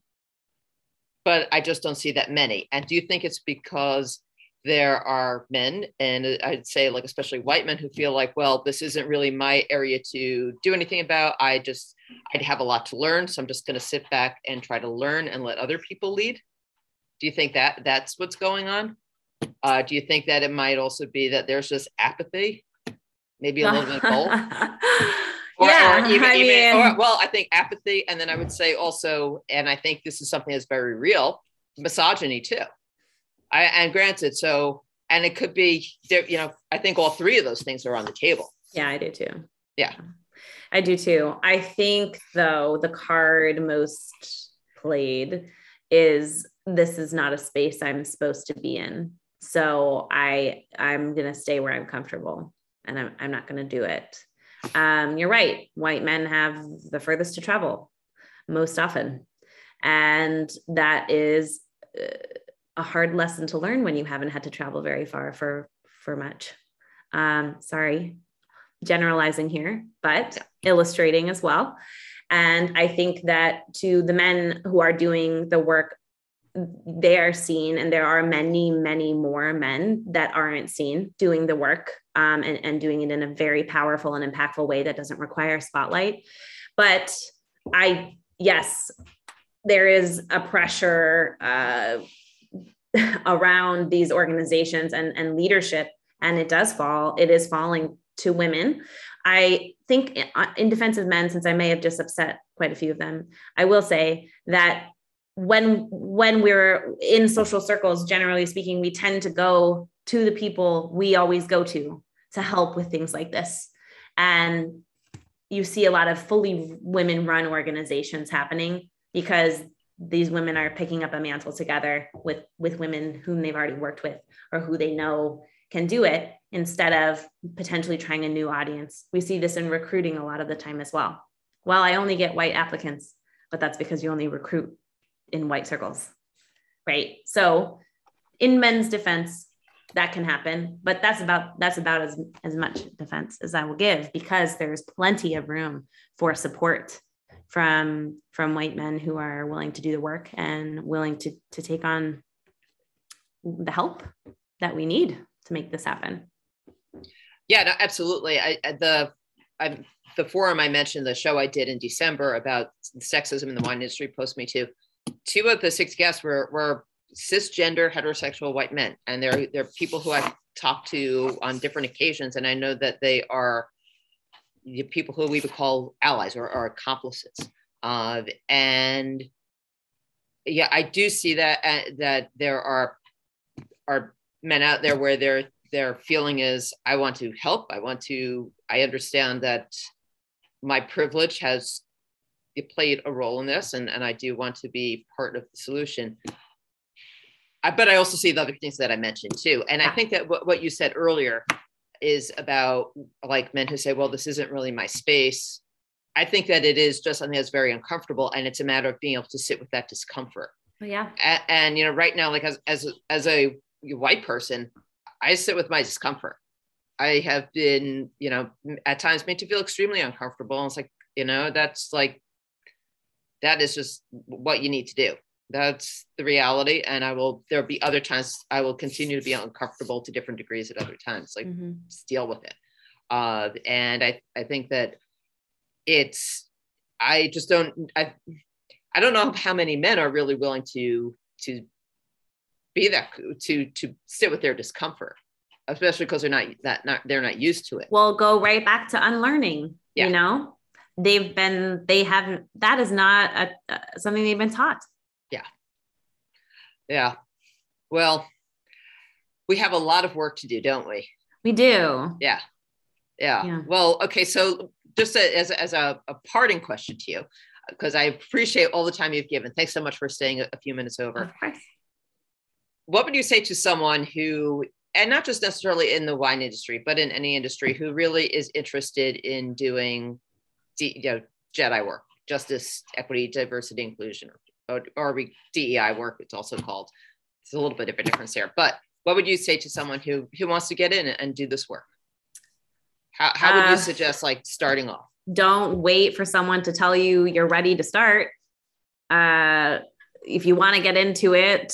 but I just don't see that many. And do you think it's because there are men, and I'd say like especially white men, who feel like, well, this isn't really my area to do anything about. I just, I'd have a lot to learn, so I'm just going to sit back and try to learn and let other people lead. Do you think that that's what's going on? Uh, do you think that it might also be that there's just apathy, maybe a little bit of both? or, yeah, or even, I even mean, or, well, I think apathy, and then I would say also, and I think this is something that's very real, misogyny too. I, and granted, so and it could be, you know, I think all three of those things are on the table. Yeah, I do too. Yeah, I do too. I think though the card most played is this is not a space I'm supposed to be in. So I I'm gonna stay where I'm comfortable, and I'm I'm not gonna do it um, you're right. White men have the furthest to travel most often. And that is uh, a hard lesson to learn when you haven't had to travel very far for, for much. Um, sorry, generalizing here, but illustrating as well. And I think that to the men who are doing the work they are seen and there are many many more men that aren't seen doing the work um, and, and doing it in a very powerful and impactful way that doesn't require spotlight but i yes there is a pressure uh, around these organizations and, and leadership, and it does fall, it is falling to women. I think uh, in defense of men, since I may have just upset quite a few of them, I will say that when when we're in social circles, generally speaking, we tend to go to the people we always go to to help with things like this. And you see a lot of fully women run organizations happening because these women are picking up a mantle together with with women whom they've already worked with or who they know can do it instead of potentially trying a new audience we see this in recruiting a lot of the time as well well i only get white applicants but that's because you only recruit in white circles right? So in men's defense that can happen but that's about that's about as as much defense as i will give because there's plenty of room for support from from white men who are willing to do the work and willing to to take on the help that we need to make this happen. Yeah no, absolutely. I, the I'm the forum i mentioned the show i did in december about sexism in the wine industry post me too two of the six guests were were cisgender heterosexual white men and they're they're people who i've talked to on different occasions and i know that they are the people who we would call allies or, or accomplices. Uh, and yeah, I do see that uh, that there are are men out there where their their feeling is, I want to help. I want to. I understand that my privilege has played a role in this, and and I do want to be part of the solution. I, but I also see the other things that I mentioned too, and I think that what, what you said earlier is about like men who say, well, this isn't really my space. I think that it is just something that's very uncomfortable. And it's a matter of being able to sit with that discomfort. Yeah. And, and, you know, right now, like as, as, as a white person, I sit with my discomfort. I have been, you know, at times made to feel extremely uncomfortable. And it's like, you know, that's like, that is just what you need to do. That's the reality. And i will there'll be other times i will continue to be uncomfortable to different degrees at other times like mm-hmm. deal with it. Uh, and i i think that it's i just don't i i don't know how many men are really willing to to be that to to sit with their discomfort especially because they're not that not they're not used to it. Well go right back to unlearning yeah. you know they've been they haven't that is not a, uh, something they've been taught yeah. Yeah. Well, we have a lot of work to do, don't we? We do. Yeah. Yeah. yeah. Well, okay. So just a, as, as a, a parting question to you, because I appreciate all the time you've given. Thanks so much for staying a, a few minutes over. Of course. What would you say to someone who, and not just necessarily in the wine industry, but in any industry, who really is interested in doing, you know, Jedi work, justice, equity, diversity, inclusion, or, or DEI work, it's also called. It's a little bit of a difference there. But what would you say to someone who who wants to get in and do this work? How, how would you uh, suggest like starting off? Don't wait for someone to tell you you're ready to start. Uh, if you want to get into it,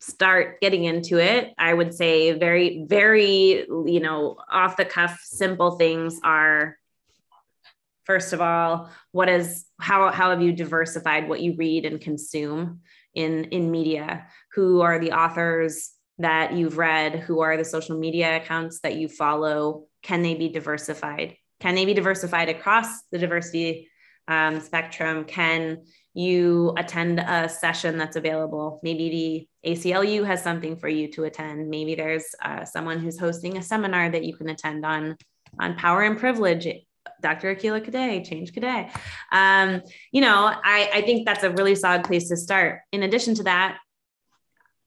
start getting into it. I would say very, very, you know, off the cuff, simple things are first of all what is how how have you diversified what you read and consume in in media? Who are the authors that you've read? Who are the social media accounts that you follow? Can they be diversified? Can they be diversified across the diversity um, spectrum? Can you attend a session that's available? Maybe the aclu has something for you to attend. Maybe there's uh, someone who's hosting a seminar that you can attend on on power and privilege Dr. Akilah Cadet, Change Cadet. Um, you know, I, I think that's a really solid place to start. In addition to that,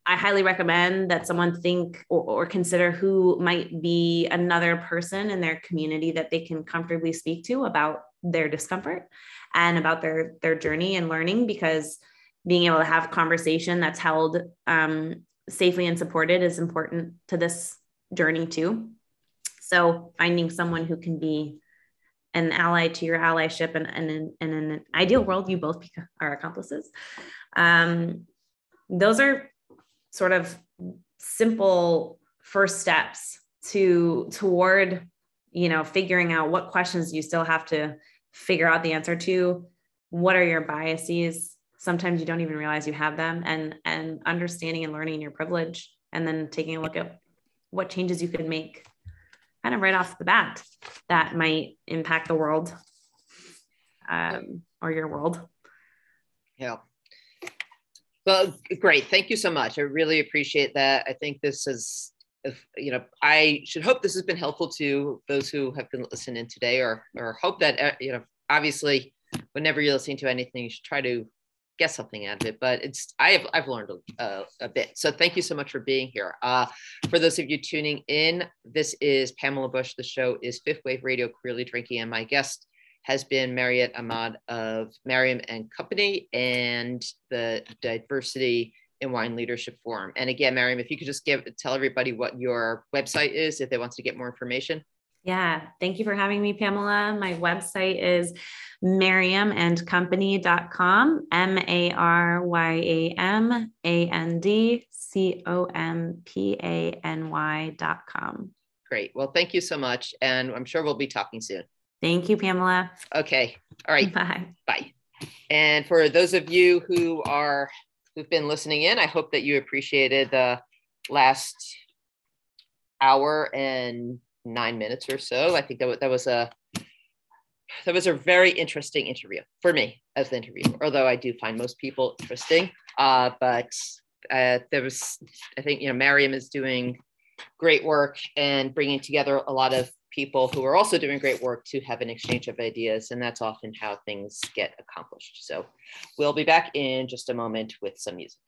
I highly recommend that someone think or, or, consider who might be another person in their community that they can comfortably speak to about their discomfort and about their their journey and learning because being able to have conversation that's held um, safely and supported is important to this journey too. So finding someone who can be an ally to your allyship and, and, in, and in an ideal world you both are accomplices. Um, those are sort of simple first steps to toward you know figuring out what questions you still have to figure out the answer to. What are your biases? Sometimes you don't even realize you have them and and understanding and learning your privilege and then taking a look at what changes you could make kind of right off the bat that might impact the world um, or your world. Yeah. Well great. Thank you so much. I really appreciate that. I think this is if you know i should hope this has been helpful to those who have been listening today or or hope that uh, you know obviously whenever you're listening to anything you should try to get something out of it but it's i have i've learned a, a bit so thank you so much for being here uh, for those of you tuning in this is pamela busch the show is fifth wave radio queerly drinking and my guest has been Maryam Ahmed of Maryam and Company and the Diversity in Wine Leadership Forum. And again, Maryam, if you could just give tell everybody what your website is if they want to get more information. Yeah, thank you for having me, Pamela. My website is maryamandcompany.com, M A R Y A M A N D C O M P A N Y.com. Great. Well, thank you so much. And I'm sure we'll be talking soon. Thank you, Pamela. Okay. All right. Bye. Bye. And for those of you who are who've been listening in. I hope that you appreciated the last hour and nine minutes or so. I think that, that was a that was a very interesting interview for me as the interviewer, although I do find most people interesting. Uh, but uh, there was, I think, you know, Maryam is doing great work and bringing together a lot of people who are also doing great work to have an exchange of ideas. And that's often how things get accomplished. So we'll be back in just a moment with some music.